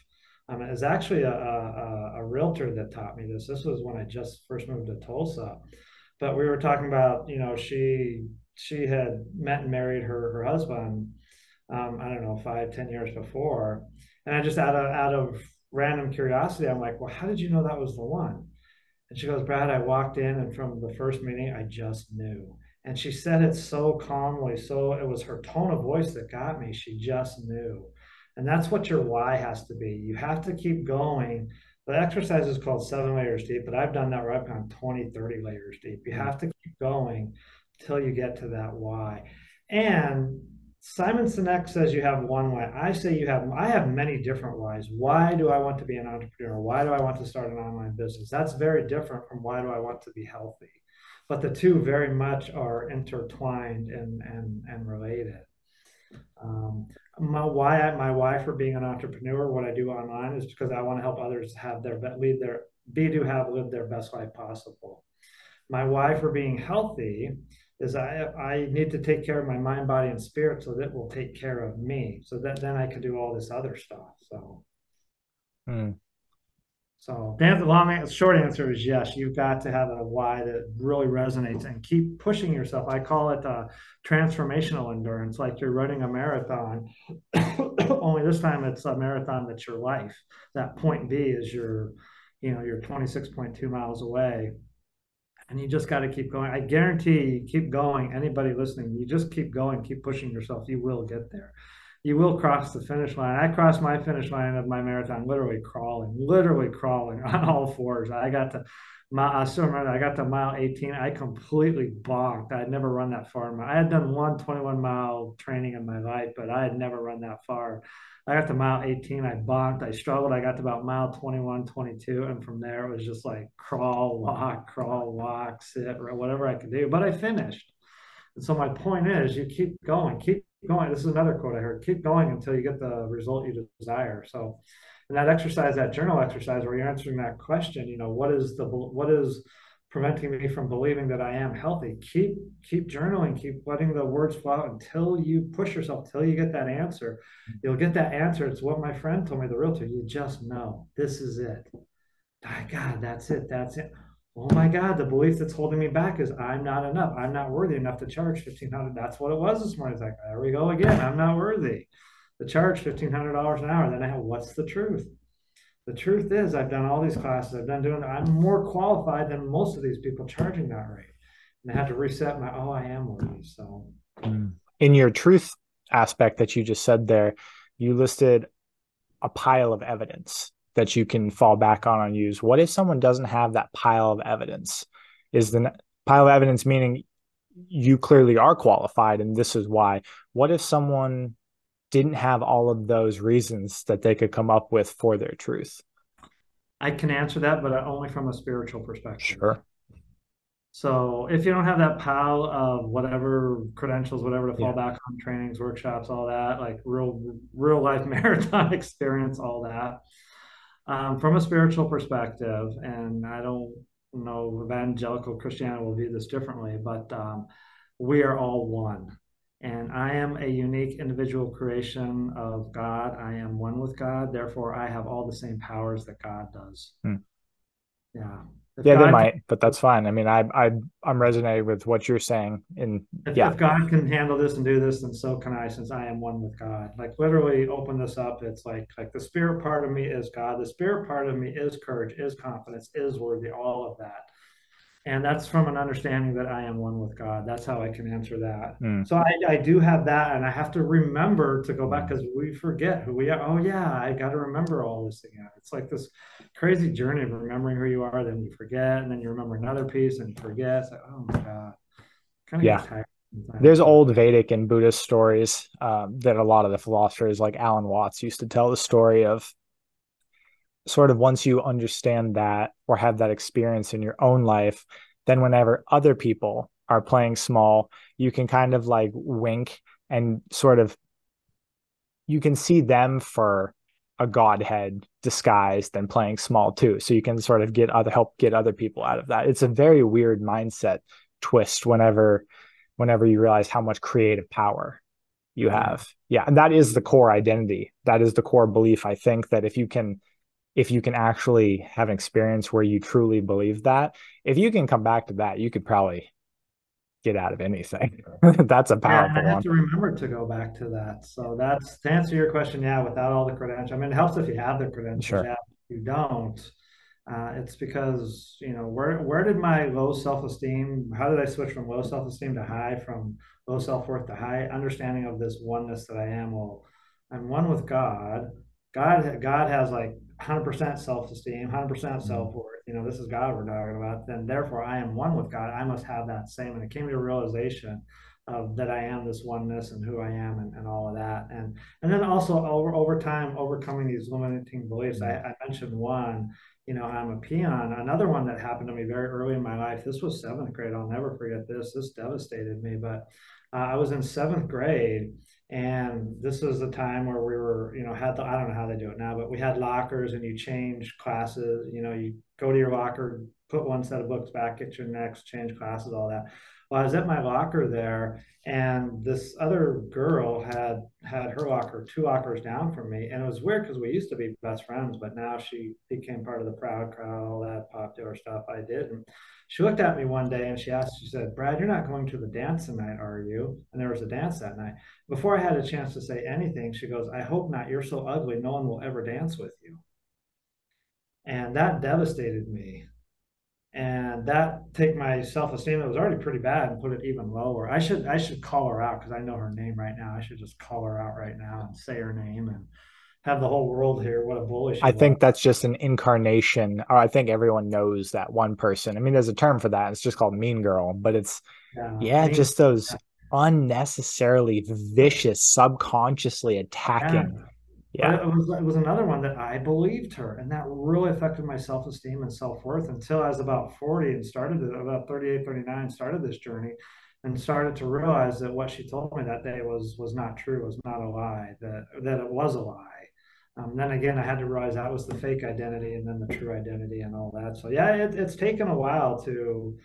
um, it was actually a, a, a realtor that taught me this. This was when I just first moved to Tulsa. But we were talking about, you know, she she had met and married her her husband, um, I don't know, five, ten years before. And I just out of out of random curiosity, I'm like, well, how did you know that was the one? And she goes, Brad, I walked in and from the first meeting, I just knew. And she said it so calmly, so it was her tone of voice that got me. She just knew. And that's what your why has to be. You have to keep going. The exercise is called seven layers deep, but I've done that where I've gone 20, 30 layers deep. You have to keep going till you get to that why. And Simon Sinek says you have one why. I say you have, I have many different whys. Why do I want to be an entrepreneur? Why do I want to start an online business? That's very different from why do I want to be healthy. But the two very much are intertwined and, and, and related. Um, my why my why for being an entrepreneur, what I do online is because I want to help others have their lead their be to have live their best life possible. My why for being healthy is I I need to take care of my mind, body, and spirit so that will take care of me. So that then I can do all this other stuff. So hmm. So the long short answer is yes. You've got to have a why that really resonates and keep pushing yourself. I call it uh, transformational endurance, like you're running a marathon. Only this time it's a marathon that's your life. That point B is your, you know, you're 26.2 miles away, and you just got to keep going. I guarantee you keep going. Anybody listening, you just keep going, keep pushing yourself. You will get there you will cross the finish line. I crossed my finish line of my marathon literally crawling, literally crawling on all fours. I got to my, I still remember I got to mile 18. I completely bonked. I had never run that far. I had done one 21 mile training in my life, but I had never run that far. I got to mile 18. I bonked. I struggled. I got to about mile 21, 22. And from there, it was just like crawl, walk, crawl, walk, sit, whatever I could do. But I finished. And so my point is you keep going, keep going. This is another quote I heard keep going until you get the result you desire. So, and that exercise, that journal exercise where you're answering that question, you know, what is the, what is, preventing me from believing that I am healthy. Keep keep journaling, keep letting the words flow out until you push yourself, until you get that answer. Mm-hmm. You'll get that answer. It's what my friend told me, the realtor. You just know this is it. My God, that's it. That's it oh my God, the belief that's holding me back is I'm not enough. I'm not worthy enough to charge fifteen hundred. That's what it was this morning. It's like, there we go again. I'm not worthy to charge fifteen hundred dollars an hour. Then I have what's the truth? The truth is I've done all these classes. I've done doing I'm more qualified than most of these people charging that rate. And I had to reset my oh, I am worthy. So mm. in your truth aspect that you just said there, you listed a pile of evidence that you can fall back on and use. What if someone doesn't have that pile of evidence? Is the pile of evidence meaning you clearly are qualified and this is why? What if someone didn't have all of those reasons that they could come up with for their truth? I can answer that, but uh, only from a spiritual perspective. Sure. So if you don't have that pile of whatever credentials, whatever to fall yeah. back on, trainings, workshops, all that, like real real life marathon experience, all that, um, from a spiritual perspective, and I don't know evangelical Christianity will view this differently, but um, we are all one. And I am a unique individual creation of God. I am one with God. Therefore, I have all the same powers that God does. Hmm. Yeah. Yeah, God they might, but that's fine. I mean, I, I, I'm resonating with what you're saying. And if, yeah, if God can handle this and do this, then so can I, since I am one with God. Like literally, open this up. It's like, like the spirit part of me is God. The spirit part of me is courage, is confidence, is worthy. All of that and that's from an understanding that I am one with God. That's how I can answer that. Mm. So I, I, do have that, and I have to remember to go back because hmm. we forget who we are. Oh yeah, I got to remember all this again. It's like this crazy journey of remembering who you are, then you forget, and then you remember another piece and you forget. Like, oh my god, kind of yeah. There's old Vedic and Buddhist stories um, that a lot of the philosophers, like Alan Watts, used to tell the story of sort of once you understand that or have that experience in your own life, then whenever other people are playing small, you can kind of like wink and sort of you can see them for a godhead disguised and playing small too. So you can sort of get other help get other people out of that. It's a very weird mindset twist whenever whenever you realize how much creative power you mm-hmm. have. Yeah, and that is the core identity. That is the core belief I think that if you can if you can actually have an experience where you truly believe that, if you can come back to that, you could probably get out of anything. that's a powerful yeah, I have one. to remember to go back to that. So that's to answer your question. Yeah, without all the credentials, I mean, it helps if you have the credentials. Sure. Yeah, if you don't, uh, it's because you know where where did my low self esteem? How did I switch from low self esteem to high? From low self worth to high understanding of this oneness that I am. Well, I'm one with God. God God has like 100% self-esteem 100% mm-hmm. self-worth. You know this is god we're talking about then therefore i am one with god. I must have that same and it came to a realization of that i am this oneness and who i am and, and all of that. And and then also over over time overcoming these limiting beliefs I, mm-hmm. I mentioned one you know i'm a peon. Another one that happened to me very early in my life this was seventh grade i'll never forget this. This devastated me but uh, i was in seventh grade and this was the time where we were, you know, had the, I don't know how they do it now, but we had lockers and you change classes, you know, you go to your locker, put one set of books back, get your next, change classes, all that. Well, I was at my locker there and this other girl had had her locker two lockers down from me. And it was weird because we used to be best friends, but now she became part of the proud crowd, all that popular stuff I did. And she looked at me one day and she asked, she said, Brad, you're not going to the dance tonight, are you? And there was a dance that night. Before I had a chance to say anything, she goes, I hope not. You're so ugly, no one will ever dance with you. And that devastated me. And that take my self-esteem that was already pretty bad and put it even lower. I should I should call her out because I know her name right now. I should just call her out right now and say her name and have the whole world here. What a bullish. I think that's just an incarnation. Or I think everyone knows that one person. I mean, there's a term for that. It's just called mean girl, but it's yeah, yeah mean, just those yeah. unnecessarily vicious, subconsciously attacking. Yeah. yeah. It was it was another one that I believed her, and that really affected my self esteem and self worth until I was about 40 and started about 38, 39, started this journey and started to realize that what she told me that day was was not true, was not a lie, that that it was a lie um, then again, I had to realize that was the fake identity and then the true identity and all that. So yeah, it, it's taken a while to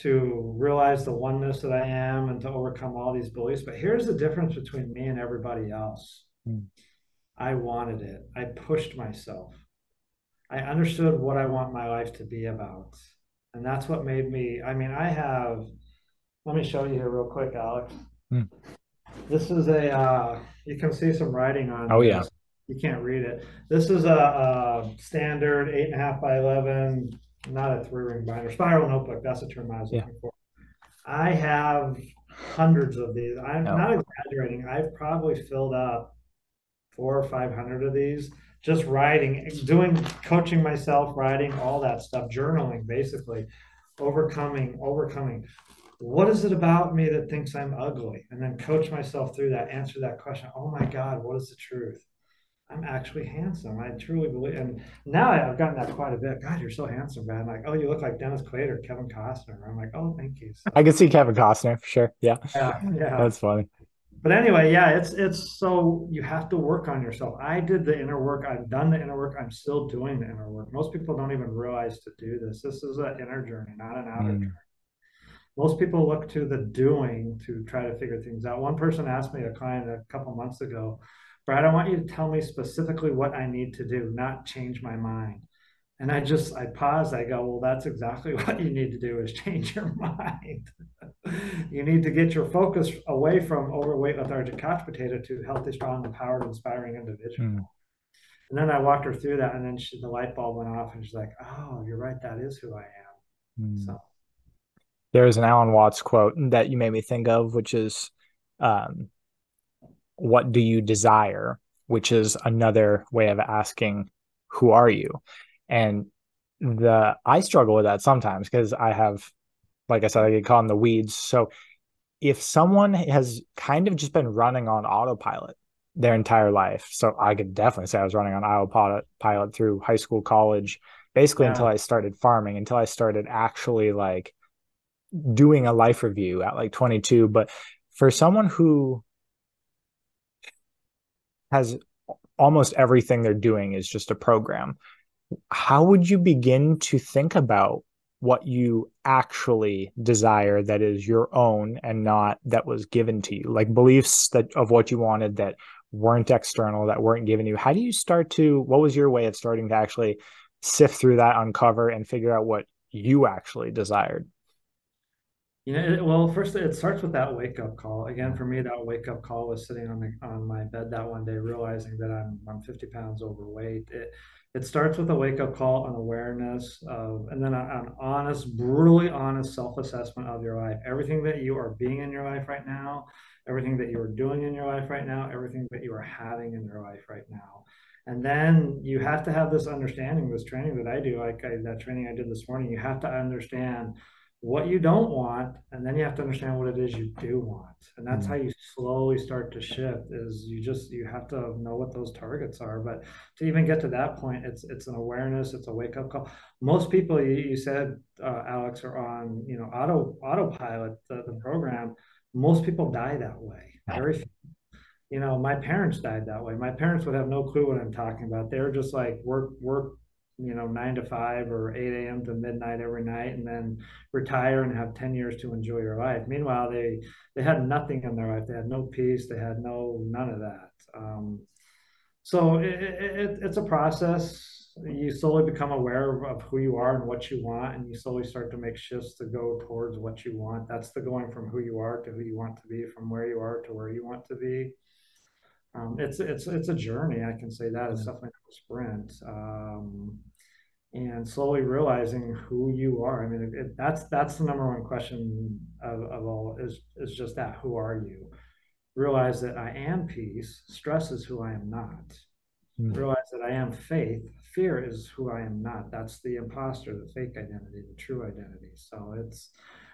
to realize the oneness that I am and to overcome all these beliefs. But here's the difference between me and everybody else. Mm. I wanted it. I pushed myself. I understood what I want my life to be about. And that's what made me, I mean, I have, let me show you here real quick, Alex. Mm. This is a, uh, you can see some writing on. Oh, this. You can't read it. This is a, a standard eight and a half by 11, not a three ring binder, spiral notebook. That's the term I was yeah. looking for. I have hundreds of these. I'm no. not exaggerating. I've probably filled up four or 500 of these just writing, doing coaching myself, writing, all that stuff, journaling, basically, overcoming, overcoming. What is it about me that thinks I'm ugly? And then coach myself through that, answer that question. Oh my God, what is the truth? I'm actually handsome. I truly believe. And now I've gotten that quite a bit. God, you're so handsome, man. Like, oh, you look like Dennis Quaid or Kevin Costner. I'm like, oh, thank you. So, I can see Kevin Costner for sure. Yeah. Yeah. Yeah. That's funny. But anyway, yeah, it's it's so you have to work on yourself. I did the inner work. I've done the inner work. I'm still doing the inner work. Most people don't even realize to do this. This is an inner journey, not an outer mm. journey most people look to the doing to try to figure things out. One person asked me, a client a couple months ago, Brad, I want you to tell me specifically what I need to do, not change my mind. And I just, I pause, I go, well, that's exactly what you need to do is change your mind. you need to get your focus away from overweight, lethargic couch potato to healthy, strong, empowered, inspiring individual. Mm. And then I walked her through that, and then she, the light bulb went off, and she's like, "Oh, you're right. That is who I am." Mm. So there's an Alan Watts quote that you made me think of, which is, um, "What do you desire?" Which is another way of asking, "Who are you?" And the I struggle with that sometimes because I have, like I said, I get caught in the weeds. So if someone has kind of just been running on autopilot their entire life, so I could definitely say I was running on autopilot through high school, college, basically yeah. until I started farming, until I started actually like doing a life review at like 22. But for someone who has almost everything they're doing is just a program. How would you begin to think about what you actually desire that is your own and not that was given to you? Like beliefs that of what you wanted that weren't external that weren't given to you. How do you start to what was your way of starting to actually sift through that uncover and figure out what you actually desired you know, well, first it starts with that wake up call. Again, for me, that wake up call was sitting on the on my bed that one day, realizing that I'm I'm 50 pounds overweight. It it starts with a wake up call, an awareness of, and then an honest, brutally honest self assessment of your life. Everything that you are being in your life right now, everything that you are doing in your life right now, everything that you are having in your life right now. And then you have to have this understanding, this training that I do, like I, that training I did this morning. You have to understand what you don't want and then you have to understand what it is you do want. And that's mm-hmm. how you slowly start to shift is you just you have to know what those targets are. But to even get to that point it's it's an awareness it's a wake up call. Most people you, you said uh, alex are on you know auto autopilot the, the program. Most people die that way. Very few. You know my parents died that way. My parents would have no clue what i'm talking about. They're just like work work you know, nine to five or 8 a.m. to midnight every night and then retire and have 10 years to enjoy your life. Meanwhile, they, they had nothing in their life. They had no peace. They had no, none of that. Um, so it, it, it's a process. You slowly become aware of who you are and what you want, and you slowly start to make shifts to go towards what you want. That's the going from who you are to who you want to be, from where you are to where you want to be. Um, it's it's it's a journey. I can say that it's definitely a sprint. Um, and slowly realizing who you are. I mean, it, that's that's the number one question of, of all is is just that: who are you? Realize that I am peace. Stress is who I am not. Mm. Realize that I am faith. Fear is who I am not. That's the imposter, the fake identity, the true identity. So it's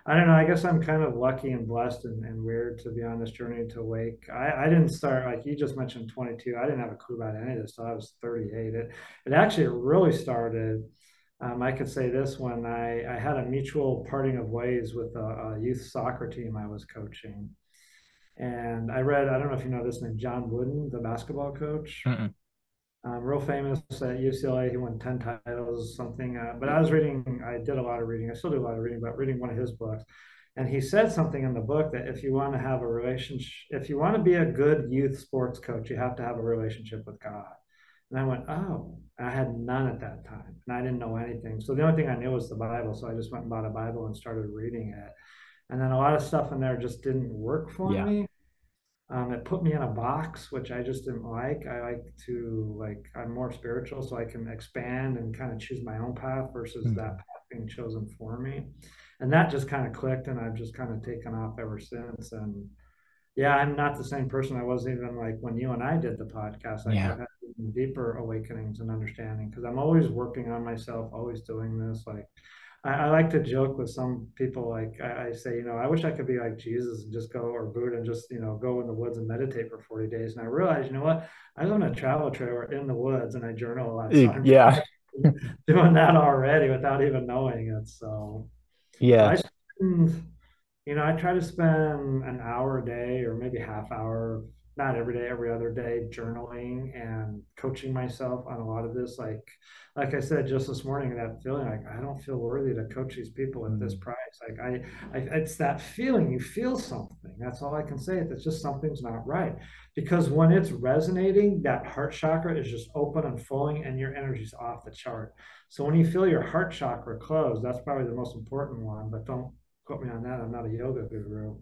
I don't know. I guess I'm kind of lucky and blessed and, and weird to be on this journey to wake. I, I didn't start like you just mentioned 22. I didn't have a clue about any of this. So I was 38. It it actually really started. Um, I could say this when I, I had a mutual parting of ways with a, a youth soccer team I was coaching. And I read, I don't know if you know this name, John Wooden, the basketball coach. Mm-mm um, real famous at UCLA. He won 10 titles, something. Uh, but I was reading, I did a lot of reading. I still do a lot of reading, but reading one of his books. And he said something in the book that if you want to have a relationship, if you want to be a good youth sports coach, you have to have a relationship with God. And I went, oh, I had none at that time. And I didn't know anything. So the only thing I knew was the Bible. So I just went and bought a Bible and started reading it. And then a lot of stuff in there just didn't work for yeah. me. Um, it put me in a box, which I just didn't like. I like to like I'm more spiritual, so I can expand and kind of choose my own path versus mm-hmm. that path being chosen for me. And that just kind of clicked, and I've just kind of taken off ever since. And yeah, I'm not the same person I was even like when you and I did the podcast. I yeah. had deeper awakenings and understanding because I'm always working on myself, always doing this. Like I, I, like to joke with some people, like I, I, say, you know, I wish I could be like Jesus and just go or Buddha and just, you know, go in the woods and meditate for 40 days. And I realized, you know what, I live in a travel trailer in the woods and I journal a lot. So yeah. doing that already without even knowing it. So yeah. I spend, you know, I try to spend an hour a day or maybe half hour not every day, every other day, journaling and coaching myself on a lot of this. Like, like I said just this morning, that feeling like I don't feel worthy to coach these people at this mm. price. Like I, I, it's that feeling. You feel something. That's all I can say. It's just something's not right. Because when it's resonating, that heart chakra is just open and flowing, and your energy's off the chart. So when you feel your heart chakra closed, that's probably the most important one. But don't quote me on that. I'm not a yoga guru.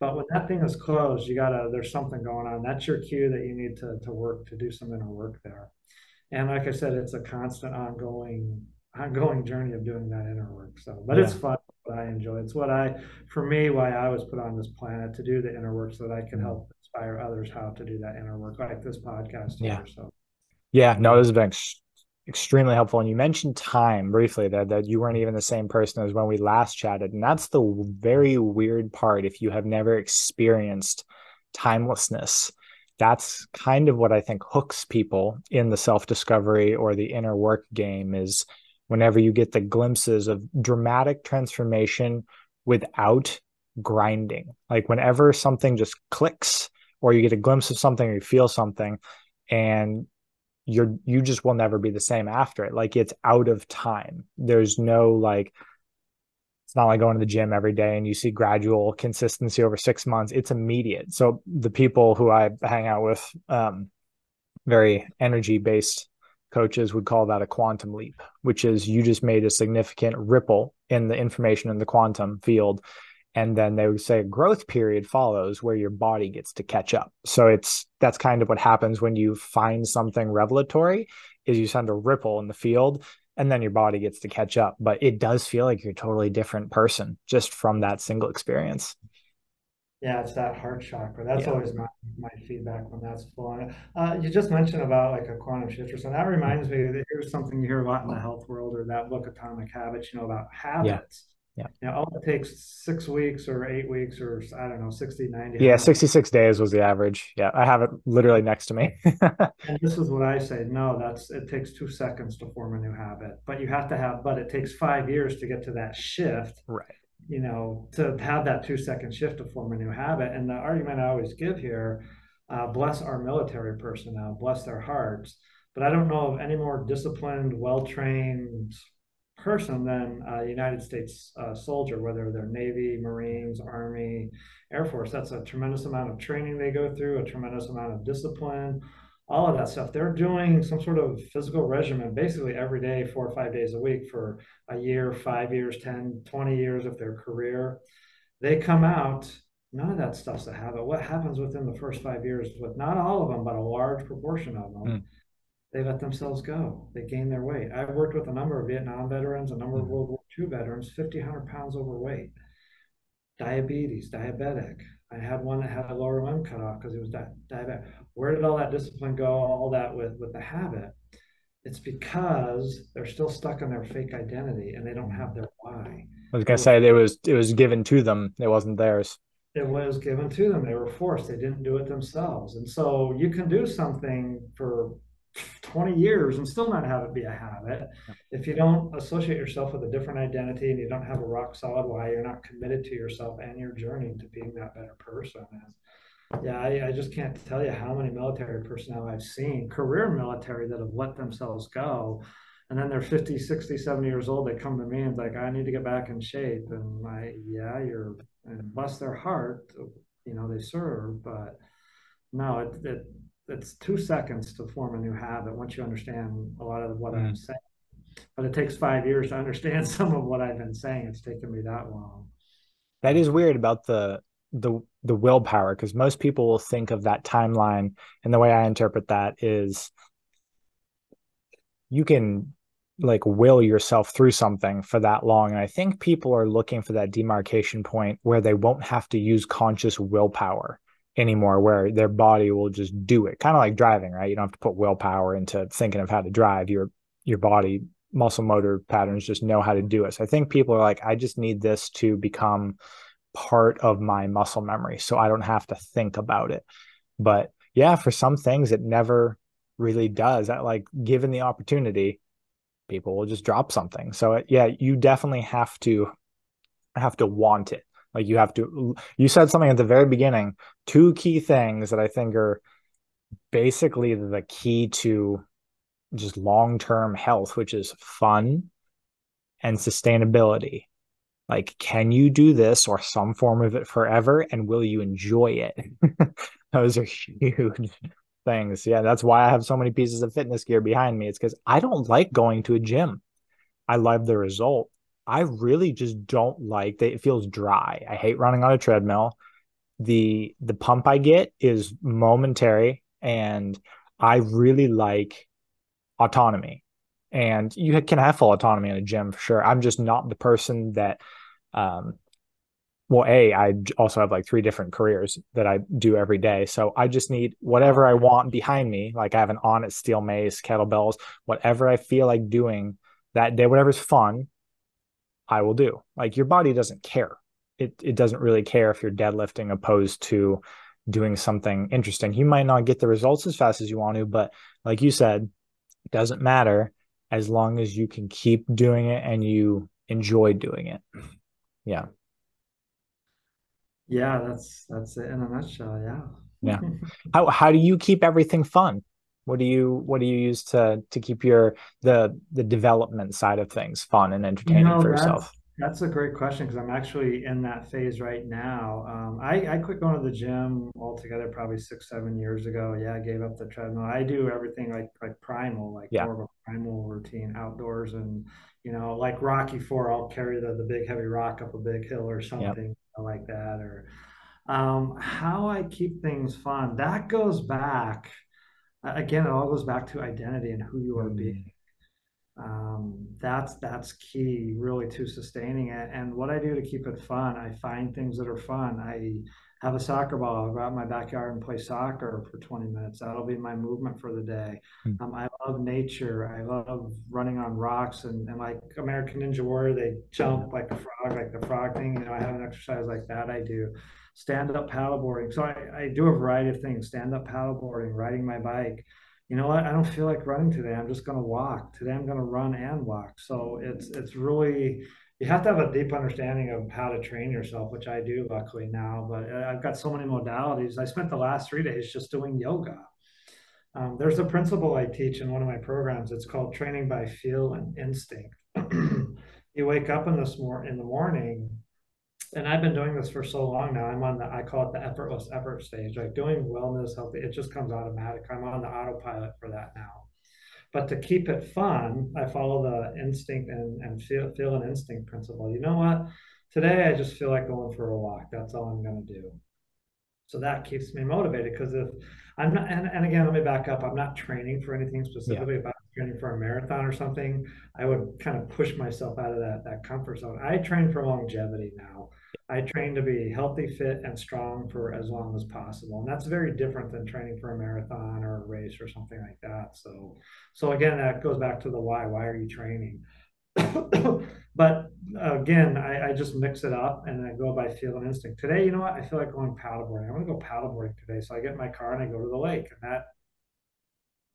But when that thing is closed, you gotta. There's something going on. That's your cue that you need to to work to do some inner work there. And like I said, it's a constant, ongoing ongoing journey of doing that inner work. So, but yeah. it's fun. I enjoy. It's what I, for me, why I was put on this planet to do the inner work, so that I can help inspire others how to do that inner work, like this podcast. Yeah. Here, so. Yeah. No, this has been extremely helpful. And you mentioned time briefly that that you weren't even the same person as when we last chatted, and that's the very weird part. If you have never experienced timelessness that's kind of what I think hooks people in the self discovery or the inner work game is whenever you get the glimpses of dramatic transformation without grinding. Like whenever something just clicks or you get a glimpse of something or you feel something and you're you just will never be the same after it. Like it's out of time. There's no like it's not like going to the gym every day and you see gradual consistency over six months. It's immediate. So the people who I hang out with, um, very energy based coaches would call that a quantum leap, which is you just made a significant ripple in the information in the quantum field. And then they would say a growth period follows where your body gets to catch up. So it's that's kind of what happens when you find something revelatory is you send a ripple in the field and then your body gets to catch up. But it does feel like you're a totally different person just from that single experience. Yeah, it's that heart chakra. That's yeah. always my, my feedback when that's flowing. Uh, you just mentioned about like a quantum shift or something. That reminds me that here's something you hear a lot in the health world or that book Atomic Habits, you know, about habits. Yeah. You know, all it takes six weeks or eight weeks or I don't know, 60, 90. Yeah, 66 days was the average. Yeah. I have it literally next to me. and this is what I say. No, that's it takes two seconds to form a new habit. But you have to have, but it takes five years to get to that shift. Right you know, to have that two second shift to form a new habit. And the argument I always give here, uh, bless our military personnel, bless their hearts. But I don't know of any more disciplined, well trained person than a United States uh, soldier, whether they're Navy, Marines, Army, Air Force. That's a tremendous amount of training they go through, a tremendous amount of discipline, all of that stuff. They're doing some sort of physical regimen basically every day, four or five days a week for a year, five years, 10, 20 years of their career. They come out, none of that stuff's a habit. What happens within the first five years with not all of them, but a large proportion of them? Mm. They let themselves go. They gain their weight. I've worked with a number of Vietnam veterans, a number of hmm. World War II veterans, 50, 100 pounds overweight, diabetes, diabetic, I had one that had a lower limb cut off because he was di- diabetic. Where did all that discipline go? All that with with the habit. It's because they're still stuck in their fake identity and they don't have their why. I was gonna say it was it was given to them. It wasn't theirs. It was given to them. They were forced. They didn't do it themselves. And so you can do something for 20 years and still not have it be a habit. If you don't associate yourself with a different identity and you don't have a rock solid why, you're not committed to yourself and your journey to being that better person. And yeah, I, I just can't tell you how many military personnel I've seen, career military, that have let themselves go. And then they're 50, 60, 70 years old. They come to me and like, I need to get back in shape. And I, yeah, you're, and bless their heart, you know, they serve, but no, it, it it's two seconds to form a new habit once you understand a lot of what mm. I'm saying. But it takes five years to understand some of what I've been saying. It's taken me that long. That is weird about the the the willpower because most people will think of that timeline and the way I interpret that is you can like will yourself through something for that long and i think people are looking for that demarcation point where they won't have to use conscious willpower anymore where their body will just do it kind of like driving right? You don't have to put willpower into thinking of how to drive. Your your body muscle motor patterns just know how to do it. So i think people are like i just need this to become part of my muscle memory so i don't have to think about it. But yeah for some things it never really does. That like given the opportunity people will just drop something. So uh, yeah you definitely have to have to want it like you have to, you said something at the very beginning, two key things that I think are basically the key to just long term health, which is fun and sustainability. Like, can you do this or some form of it forever? And will you enjoy it? Those are huge things. Yeah, that's why I have so many pieces of fitness gear behind me. It's because I don't like going to a gym. I love the result. I really just don't like that it feels dry. I hate running on a treadmill. The the pump I get is momentary and I really like autonomy. And you can have full autonomy in a gym for sure. I'm just not the person that um well, A, I also have like three different careers that I do every day. So I just need whatever I want behind me. Like I have an Onnit steel mace, kettlebells, whatever I feel like doing that day, whatever's fun, I will do. Like your body doesn't care. It it doesn't really care if you're deadlifting opposed to doing something interesting. You might not get the results as fast as you want to, but like you said, it doesn't matter as long as you can keep doing it and you enjoy doing it. Yeah. Yeah, that's that's it in a nutshell. Yeah. Yeah. How how do you keep everything fun? What do you what do you use to to keep your the the development side of things fun and entertaining you know, for yourself? That's a great question because I'm actually in that phase right now. Um, I, I quit going to the gym altogether probably six, seven years ago. Yeah, I gave up the treadmill. I do everything like like primal, like yeah. more of a primal routine outdoors, and you know, like Rocky Four, I'll carry the the big heavy rock up a big hill or something yep. like that. Or um, how I keep things fun. That goes back again. It all goes back to identity and who you are being. Mm um, that's that's key really to sustaining it. And what i do to keep it fun i find things that are fun. I have a soccer ball. I'll go out in my backyard and play soccer for 20 minutes. That'll be my movement for the day. Mm. um, i love nature. I love running on rocks. And, and like american ninja warrior they jump like a frog like the frog thing. You know i have an exercise like that i do stand up paddleboarding so I, I do a variety of things stand up paddleboarding riding my bike you know what? I don't feel like running today. I'm just going to walk. Today I'm going to run and walk. So it's it's really you have to have a deep understanding of how to train yourself, which I do luckily now. But uh, I've got so many modalities. I spent the last three days just doing yoga. Um, there's a principle I teach in one of my programs. It's called training by feel and instinct. you wake up in this mor- in the morning and I've been doing this for so long now. I'm on the I call it the effortless effort stage. Like doing wellness, healthy, it just comes automatic. I'm on the autopilot for that now. But to keep it fun, I follow the instinct and, and feel feel an instinct principle. You know what? Today I just feel like going for a walk. That's all I'm gonna do. So that keeps me motivated because if I'm not, and, and again, let me back up. I'm not training for anything specifically. Yeah. If I'm training for a marathon or something, I would kind of push myself out of that that comfort zone. I train for longevity now. I train to be healthy, fit, and strong for as long as possible, and that's very different than training for a marathon or a race or something like that. So, so again, that goes back to the why. Why are you training? but again, I, I, just mix it up and I go by feel and instinct. Today, you know what? I feel like going paddleboarding. I want to go paddleboarding today, so I get in my car and I go to the lake, and that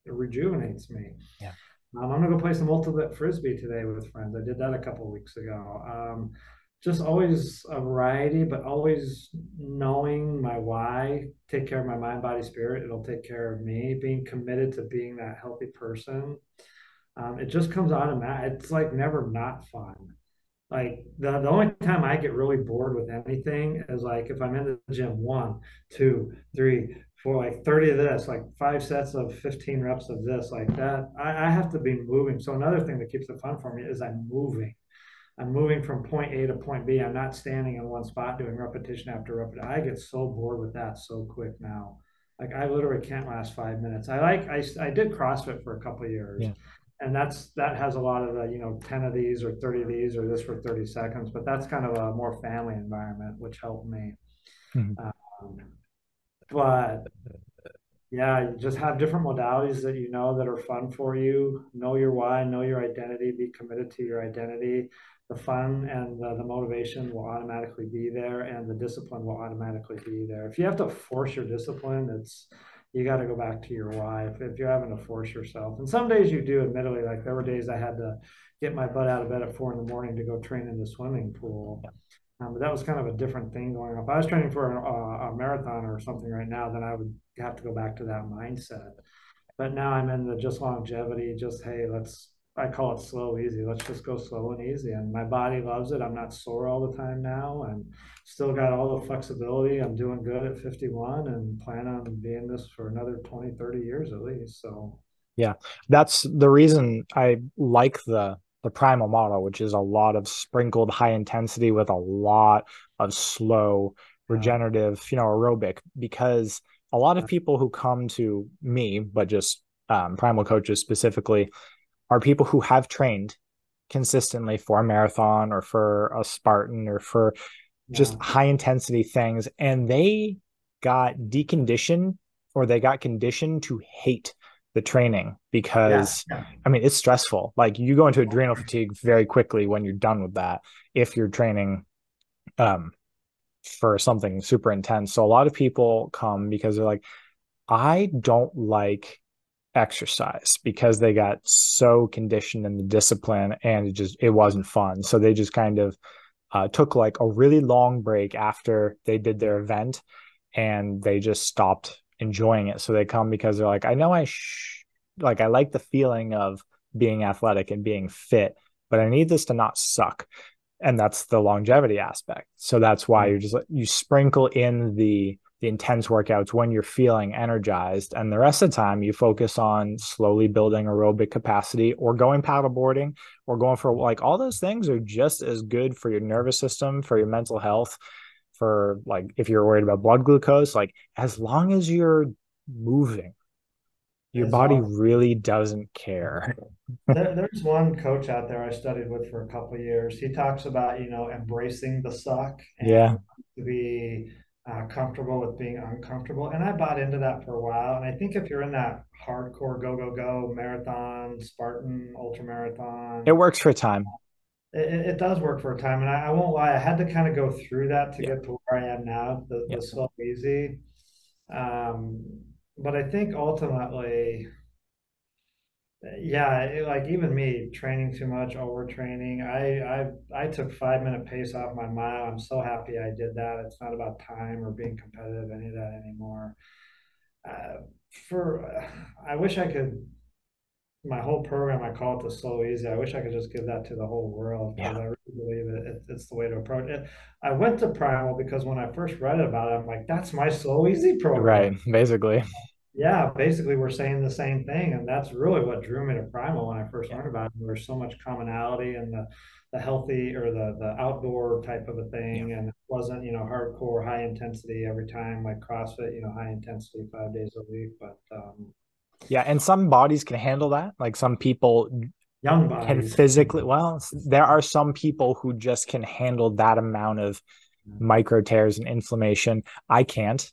it rejuvenates me. Yeah. Um, I'm gonna go play some ultimate frisbee today with friends. I did that a couple weeks ago. Um, just always a variety, but always knowing my why, take care of my mind, body, spirit. It'll take care of me. Being committed to being that healthy person. Um, it just comes automatic. It's like never not fun. Like the, the only time I get really bored with anything is like if I'm in the gym, one, two, three, four, like 30 of this, like five sets of 15 reps of this, like that. I, I have to be moving. So another thing that keeps it fun for me is I'm moving. I'm moving from point A to point B. I'm not standing in one spot doing repetition after repetition. I get so bored with that so quick now. Like I literally can't last five minutes. I like I, I did CrossFit for a couple of years, yeah. and that's that has a lot of the you know ten of these or thirty of these or this for thirty seconds. But that's kind of a more family environment, which helped me. Mm-hmm. Um, but yeah, you just have different modalities that you know that are fun for you. Know your why, know your identity, be committed to your identity the fun and the, the, motivation will automatically be there and the discipline will automatically be there. If you have to force your discipline it's you got to go back to your why if, if, you're having to force yourself. And some days you do admittedly like there were days i had to get my butt out of bed at four in the morning to go train in the swimming pool. Um, but that was kind of a different thing going on. If i was training for a, a marathon or something right now then i would have to go back to that mindset. But now i'm in the just longevity just hey let's I call it slow, easy. Let's just go slow and easy. And my body loves it. I'm not sore all the time now and still got all the flexibility. I'm doing good at 51 and plan on being this for another 20, 30 years at least. So, yeah, that's the reason I like the the primal model, which is a lot of sprinkled high intensity with a lot of slow regenerative, you know, aerobic, because a lot of people who come to me, but just um, primal coaches specifically, are people who have trained consistently for a marathon or for a Spartan or for yeah. just high intensity things. And they got deconditioned or they got conditioned to hate the training because yeah. I mean it's stressful. Like you go into adrenal fatigue very quickly when you're done with that if you're training um for something super intense. So a lot of people come because they're like I don't like exercise because they got so conditioned in the discipline and it just it wasn't fun. So they just kind of uh, took like a really long break after they did their event and they just stopped enjoying it. So they come because they're like i know i sh- like i like the feeling of being athletic and being fit but i need this to not suck. And that's the longevity aspect. So that's why mm. you're just like you sprinkle in the the intense workouts when you're feeling energized. And the rest of the time, you focus on slowly building aerobic capacity or going paddleboarding or going for like all those things are just as good for your nervous system, for your mental health, for like if you're worried about blood glucose, like as long as you're moving, your as body long- really doesn't care. there, there's one coach out there I studied with for a couple years. He talks about, you know, embracing the suck and yeah. to be uh, comfortable with being uncomfortable. And I bought into that for a while. And I think if you're in that hardcore go, go, go marathon, Spartan, ultra marathon, it works for a time. It, it does work for a time. And I, I, won't lie, I had to kind of go through that to yeah. get to where I am now, the, yeah. the slow, easy. Um, but I think ultimately, yeah it, like even me training too much overtraining i i i took five minute pace off my mile. I'm so happy i did that. It's not about time or being competitive any of that anymore. Uh, for uh, i wish i could my whole program i call it the slow easy. I wish i could just give that to the whole world because yeah. i really believe it, it, it's the way to approach it. I went to primal because when i first read about it i'm like that's my slow easy program. Right basically yeah, basically we're saying the same thing, and that's really what drew me to Primal when I first learned about it. There's so much commonality in the the healthy or the the outdoor type of a thing, yeah. and it wasn't you know hardcore high intensity every time like CrossFit, you know high intensity five days a week. But um, yeah, and some bodies can handle that. Like some people young bodies can physically. Well, there are some people who just can handle that amount of micro tears and inflammation. I can't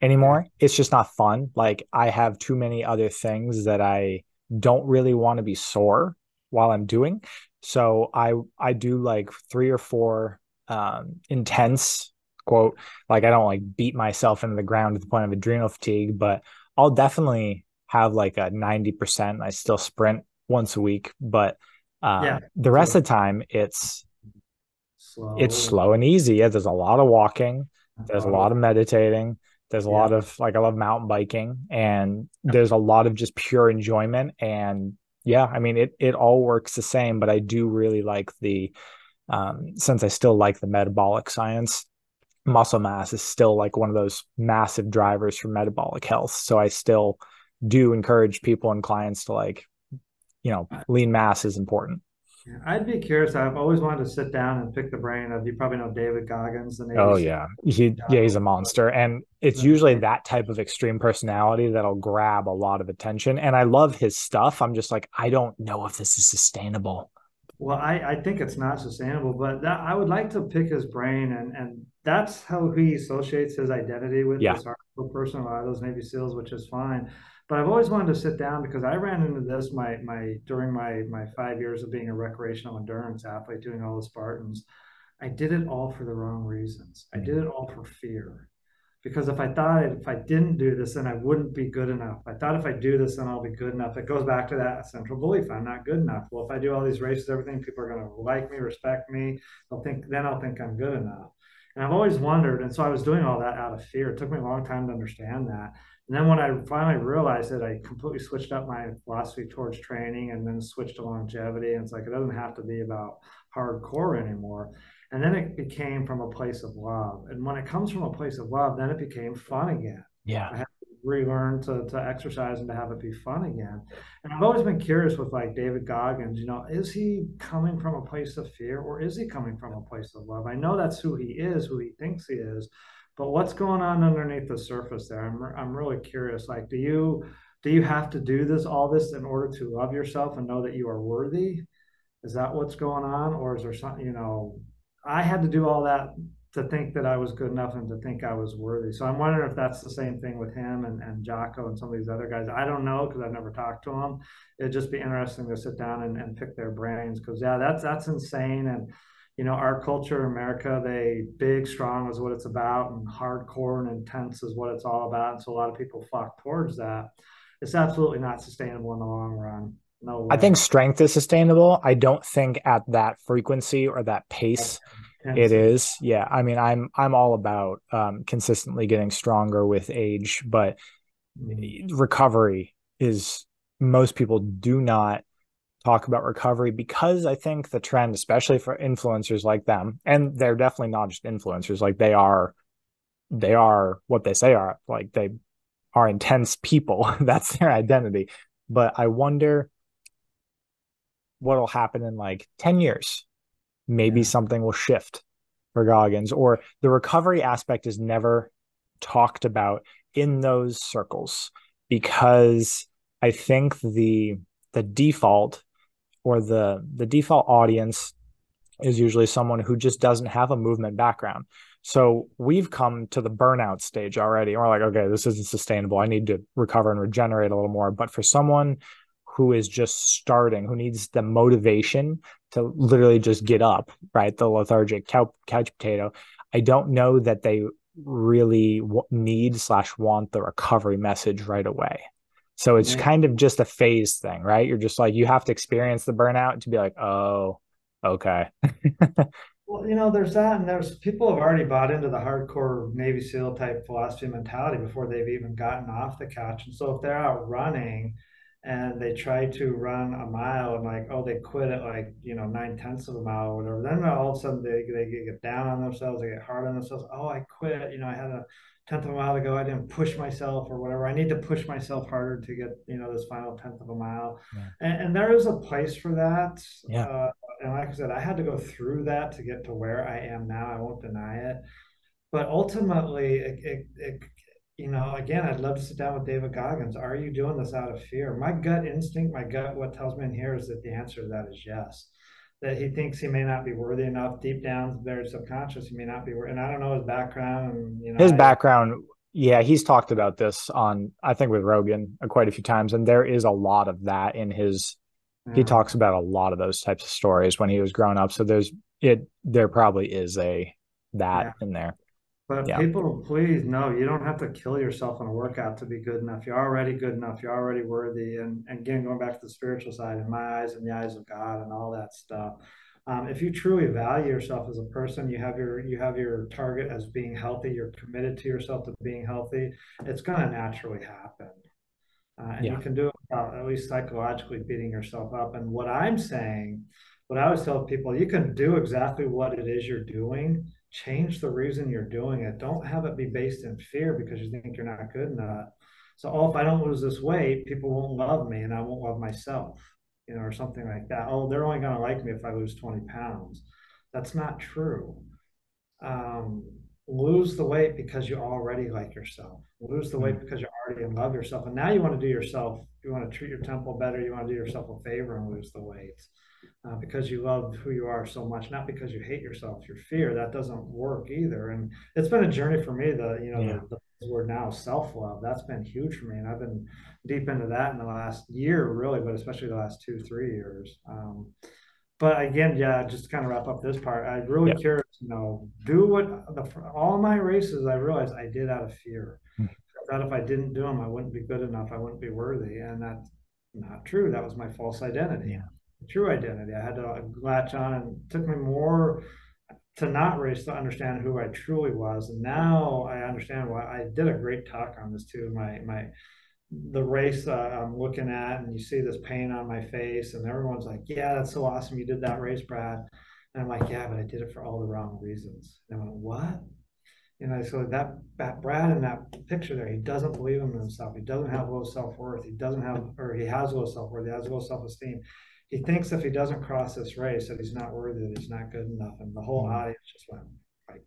anymore. It's just not fun. Like I have too many other things that I don't really want to be sore while I'm doing. So I I do like three or four um, intense quote like I don't like beat myself into the ground to the point of adrenal fatigue, but I'll definitely have like a 90%. I still sprint once a week, but um, yeah. the rest of the time it's slow. it's slow and easy. Yeah, there's a lot of walking, there's a lot of meditating, there's a yeah. lot of like I love mountain biking and there's a lot of just pure enjoyment and yeah, I mean it it all works the same, but I do really like the um since I still like the metabolic science, muscle mass is still like one of those massive drivers for metabolic health. So I still do encourage people and clients to like you know, lean mass is important. I'd be curious. I've always wanted to sit down and pick the brain of. You probably know David Goggins. The oh yeah, he yeah he's a monster, and it's usually that type of extreme personality that'll grab a lot of attention. And I love his stuff. I'm just like, I don't know if this is sustainable. Well, I, I think it's not sustainable, but that, I would like to pick his brain, and and that's how he associates his identity with yeah. this hardcore person, a lot of those Navy SEALs, which is fine. But I've always wanted to sit down because I ran into this my my during my my five years of being a recreational endurance athlete, doing all the Spartans. I did it all for the wrong reasons. I did mm-hmm. it all for fear. Because if I thought if I didn't do this, then I wouldn't be good enough. I thought if I do this, then I'll be good enough. It goes back to that central belief: I'm not good enough. Well, if I do all these races, everything, people are going to like me, respect me. They'll think then I'll think I'm good enough. And I've always wondered, and so I was doing all that out of fear. It took me a long time to understand that. And then when I finally realized it, I completely switched up my philosophy towards training and then switched to longevity. And it's like it doesn't have to be about hardcore anymore. And then it became from a place of love. And when it comes from a place of love, then it became fun again. Yeah. I had to relearn to, to exercise and to have it be fun again. And I've always been curious with like David Goggins, you know, is he coming from a place of fear or is he coming from a place of love? I know that's who he is, who he thinks he is, but what's going on underneath the surface there? I'm, I'm really curious. Like, do you do you have to do this all this in order to love yourself and know that you are worthy? Is that what's going on, or is there something? You know, I had to do all that to think that I was good enough and to think I was worthy. So I'm wondering if that's the same thing with him and, and Jocko and some of these other guys. I don't know because I've never talked to them. It'd just be interesting to sit down and, and pick their brains because yeah, that's that's insane. And you know, our culture in America, they big, strong is what it's about, and hardcore and intense is what it's all about. And so a lot of people flock towards that. It's absolutely not sustainable in the long run. No way. I think strength is sustainable. I don't think at that frequency or that pace it is. Yeah. I mean, I'm I'm all about um, consistently getting stronger with age, but mm-hmm. recovery is most people do not talk about recovery because I think the trend, especially for influencers like them, and they're definitely not just influencers, like they are they are what they say are like they are intense people. That's their identity. But I wonder what'll happen in like 10 years maybe yeah. something will shift for Goggins, or the recovery aspect is never talked about in those circles because I think the the default or the the default audience is usually someone who just doesn't have a movement background. So we've come to the burnout stage already. And we're like, okay, this isn't sustainable. I need to recover and regenerate a little more. But for someone who is just starting, who needs the motivation to literally just get up, right? The lethargic couch, couch potato. I don't know that they really need slash want the recovery message right away. So it's yeah. kind of just a phase thing, right? You're just like you have to experience the burnout to be like, oh, okay. well, you know, there's that, and there's people have already bought into the hardcore Navy SEAL type philosophy mentality before they've even gotten off the couch. And so if they're out running, and they try to run a mile and like oh they quit at like you know nine tenths of a mile or whatever then all of a sudden they, they get down on themselves they get hard on themselves oh i quit you know i had a tenth of a mile to go i didn't push myself or whatever i need to push myself harder to get you know this final tenth of a mile yeah. and, and, there is a place for that yeah uh, and like i said i had to go through that to get to where i am now i won't deny it but ultimately it, it, it you know, again, I'd love to sit down with David Goggins. Are you doing this out of fear? My gut instinct, my gut, what tells me in here is that the answer to that is yes. That he thinks he may not be worthy enough. Deep down, very subconscious, he may not be worthy. And I don't know his background. And, you know, his I, background, yeah, he's talked about this on, I think, with Rogan quite a few times, and there is a lot of that in his. Yeah. He mm. talks about a lot of those types of stories when he was growing up. So there's it. There probably is a that yeah. in there. But yeah. people, please know you don't have to kill yourself in a workout to be good enough. You're already good enough. You're already worthy. And, and again, going back to the spiritual side, in my eyes and the eyes of God and all that stuff. Um, if you truly value yourself as a person, you have your you have your target as being healthy. You're committed to yourself to being healthy. It's going to naturally happen, uh, and yeah. you can do it without at least psychologically beating yourself up. And what I'm saying, what I always tell people, you can do exactly what it is you're doing change the reason you're doing it. Don't have it be based in fear because you think you're not good enough. So, oh, if I don't lose this weight, people won't love me and I won't love myself, you know, or something like that. Oh, they're only going to like me if I lose 20 pounds. That's not true. Um, lose the weight because you already like yourself. Lose the weight hmm. because you're already in love yourself. And now you want to do yourself, you want to treat your temple better, you want to do yourself a favor and lose the weight uh, because you love who you are so much, not because you hate yourself. Your fear that doesn't work either. And it's been a journey for me. The you know yeah. the, the word now self love that's been huge for me, and I've been deep into that in the last year, really, but especially the last two three years. Um, but again, yeah, just to kind of wrap up this part, I'm really yeah. curious. You know, do what the, all my races I realized I did out of fear. Mm-hmm. That if I didn't do them, I wouldn't be good enough. I wouldn't be worthy, and that's not true. That was my false identity. Yeah true identity. I had to latch on and it took me more to not race to understand who I truly was. And now I understand why I did a great talk on this too. My my the race uh, I'm looking at, and you see this pain on my face, and everyone's like, "Yeah, that's so awesome! You did that race, Brad." And I'm like, "Yeah, but I did it for all the wrong reasons." And I went, "What?" And I so that, that Brad in that picture there, he doesn't believe in himself. He doesn't have low self worth. He doesn't have, or he has low self worth. He has low self esteem. He thinks if he doesn't cross this race that he's not worthy, that he's not good enough. And the whole mm-hmm. audience just went like,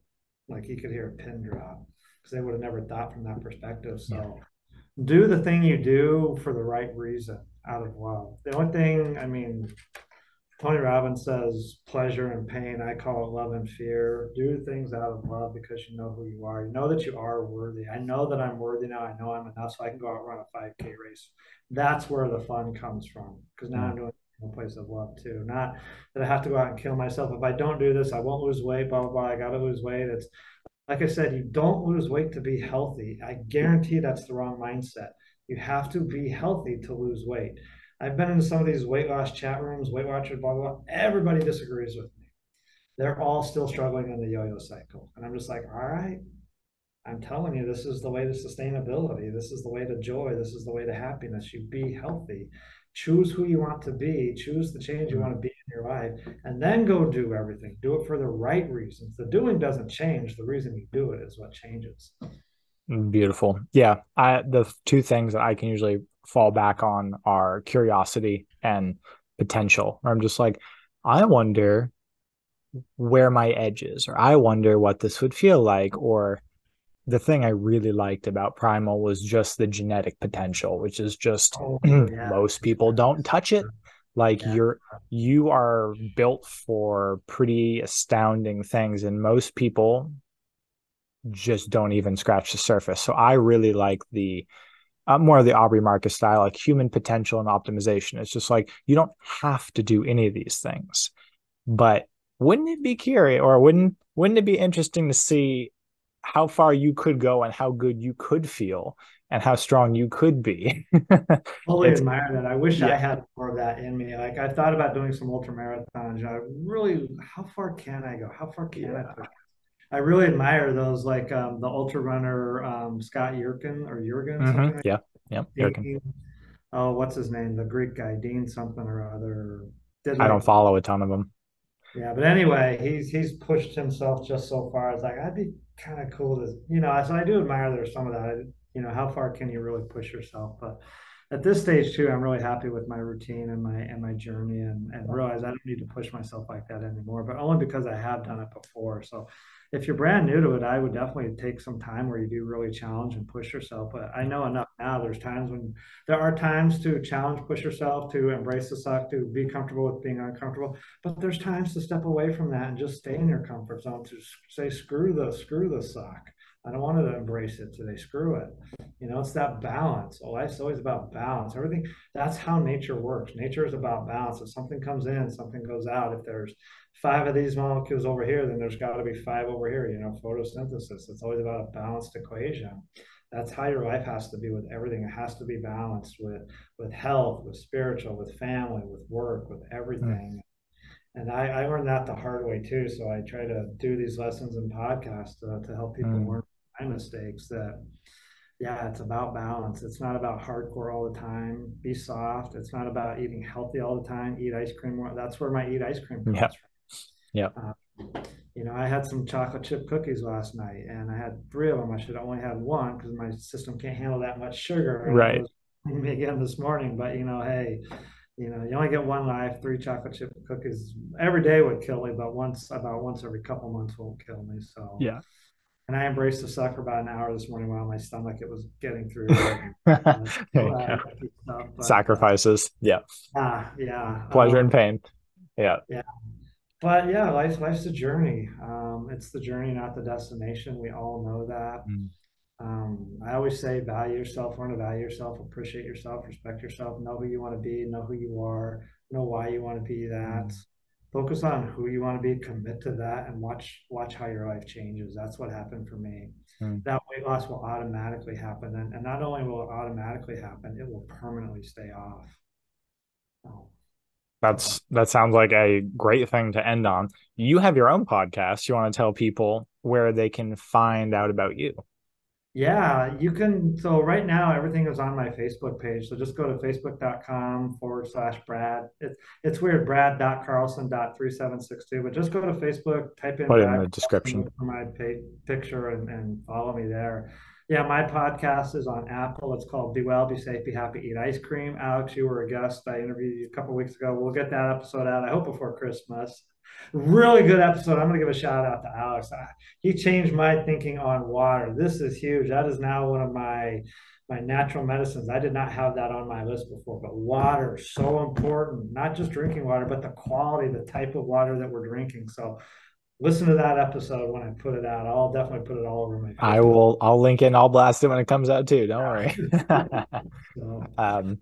like he could hear a pin drop because they would have never thought from that perspective. So yeah. do the thing you do for the right reason out of love. The only thing, I mean, Tony Robbins says pleasure and pain. I call it love and fear. Do things out of love because you know who you are. You know that you are worthy. I know that I'm worthy now. I know I'm enough, so I can go out and run a 5K race. That's where the fun comes from because now I'm doing a place of love too. Not that I have to go out and kill myself. If I don't do this, I won't lose weight. Blah blah blah. I got to lose weight. It's like I said, you don't lose weight to be healthy. I guarantee that's the wrong mindset. You have to be healthy to lose weight. I've been into some of these weight loss chat rooms, Weight Watchers, blah, blah, blah. Everybody disagrees with me. They're all still struggling in the yo yo cycle. And I'm just like, all right, I'm telling you, this is the way to sustainability. This is the way to joy. This is the way to happiness. You be healthy. Choose who you want to be. Choose the change you mm-hmm. want to be in your life. And then go do everything. Do it for the right reasons. The doing doesn't change. The reason you do it is what changes. Mm, beautiful. Yeah. I the two things that I can usually fall back on are curiosity and potential. Or I'm just like, I wonder where my edge is, or I wonder what this would feel like. Or the thing I really liked about Primal was just the genetic potential, which is just oh, yeah. most people don't touch it. Like yeah. you're you are built for pretty astounding things, and most people just don't even scratch the surface. So I really like the uh, more of the Aubrey Marcus style, like human potential and optimization. It's just like you don't have to do any of these things, but wouldn't it be curious, or wouldn't wouldn't it be interesting to see how far you could go and how good you could feel and how strong you could be? Fully admire that. I wish yeah. I had more of that in me. Like I thought about doing some ultra marathons. I really, how far can I go? How far can yeah. I push? I really admire those, like um, the ultra runner um, Scott Yurkin or Jurgen. Mm-hmm. Like yeah, yeah, Yurkin. Oh, what's his name? The Greek guy, Dean something or other. Did I don't follow a ton of them. Yeah, but anyway, he's he's pushed himself just so far. It's like I'd be kind of cool to, you know. So I do admire there's some of that. You know, how far can you really push yourself? But at this stage too, I'm really happy with my routine and my and my journey, and and realize I don't need to push myself like that anymore. But only because I have done it before. So if you're brand new to it, I would definitely take some time where you do really challenge and push yourself. But I know enough now. There's times when there are times to challenge, push yourself, to embrace the suck, to be comfortable with being uncomfortable. But there's times to step away from that and just stay in your comfort zone. To say screw the screw the suck. I don't want to embrace it today. Screw it. You know, it's that balance. Oh, life's always about balance. Everything that's how nature works. Nature is about balance. If something comes in, something goes out. If there's five of these molecules over here, then there's got to be five over here. You know, photosynthesis. It's always about a balanced equation. That's how your life has to be with everything. It has to be balanced with with health, with spiritual, with family, with work, with everything. Mm. And I, I learned that the hard way too. So I try to do these lessons and podcasts to, to help people mm. learn my mistakes that yeah, it's about balance. It's not about hardcore all the time. Be soft. It's not about eating healthy all the time. Eat ice cream. That's where my eat ice cream comes yep. from. Yeah. Uh, you know, I had some chocolate chip cookies last night, and I had three of them. I should have only had one because my system can't handle that much sugar. Right. Me Again this morning, but you know, hey, you know, you only get one life. Three chocolate chip cookies every day would kill me, but once about once every couple months won't kill me. So yeah. And I embraced the suck for about an hour this morning while my stomach it was getting through. uh, stuff, but, Sacrifices, yeah. Uh, yeah. Pleasure um, and pain. Yeah. Yeah but yeah, life life's a journey. Um, it's the journey, not the destination. We all know that. Mm. Um, I always say, value yourself, learn to value yourself, appreciate yourself, respect yourself, know who you want to be, know who you are, know why you want to be that. Mm. Focus on who you want to be, commit to that, and watch watch how your life changes. That's what happened for me. Mm. That weight loss will automatically happen, and, and not only will it automatically happen, it will permanently stay off. Oh That's that sounds like a great thing to end on. You have your own podcast. You want to tell people where they can find out about you? Yeah, you can. So right now, everything is on my Facebook page. So just go to facebook.com forward slash Brad. It's it's weird, brad.carlson.3762, but just go to Facebook, type in Put in the description. for my picture and, and follow me there. Yeah, my podcast is on Apple. It's called Be Well, Be Safe, Be Happy, Eat Ice Cream. Alex, you were a guest. I interviewed you a couple weeks ago. We'll get that episode out, I hope, before Christmas. Really good episode. I'm going to give a shout out to Alex. He changed my thinking on water. This is huge. That is now one of my my natural medicines. I did not have that on my list before, but water so important. Not just drinking water, but the quality, the type of water that we're drinking. So listen to that episode when I put it out. I'll definitely put it all over my. I will. I'll link it. I'll blast it when it comes out too. Don't worry. so, um,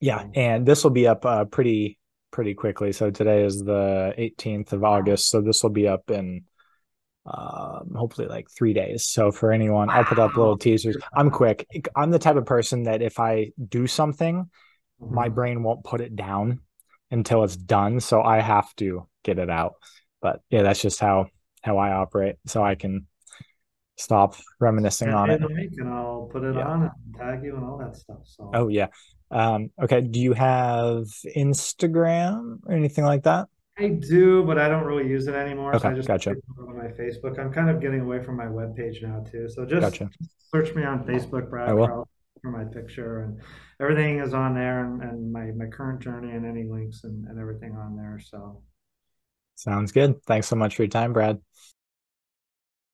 yeah, and this will be up uh, pretty pretty quickly. So today is the 18th of August. So this will be up in um, hopefully like three days. So for anyone, I'll put up little teasers. I'm quick. I'm the type of person that if I do something, mm-hmm. my brain won't put it down until it's done. So I have to get it out. But yeah, that's just how how I operate. So I can stop reminiscing on it. And I'll put it yeah. on and tag you and all that stuff. So oh yeah. Um, okay. Do you have Instagram or anything like that? I do, but I don't really use it anymore. Okay, so I just gotcha. on my Facebook. I'm kind of getting away from my web page now too. So just gotcha. search me on Facebook, Brad Carl, for my picture, and everything is on there, and, and my my current journey, and any links and, and everything on there. So sounds good. Thanks so much for your time, Brad.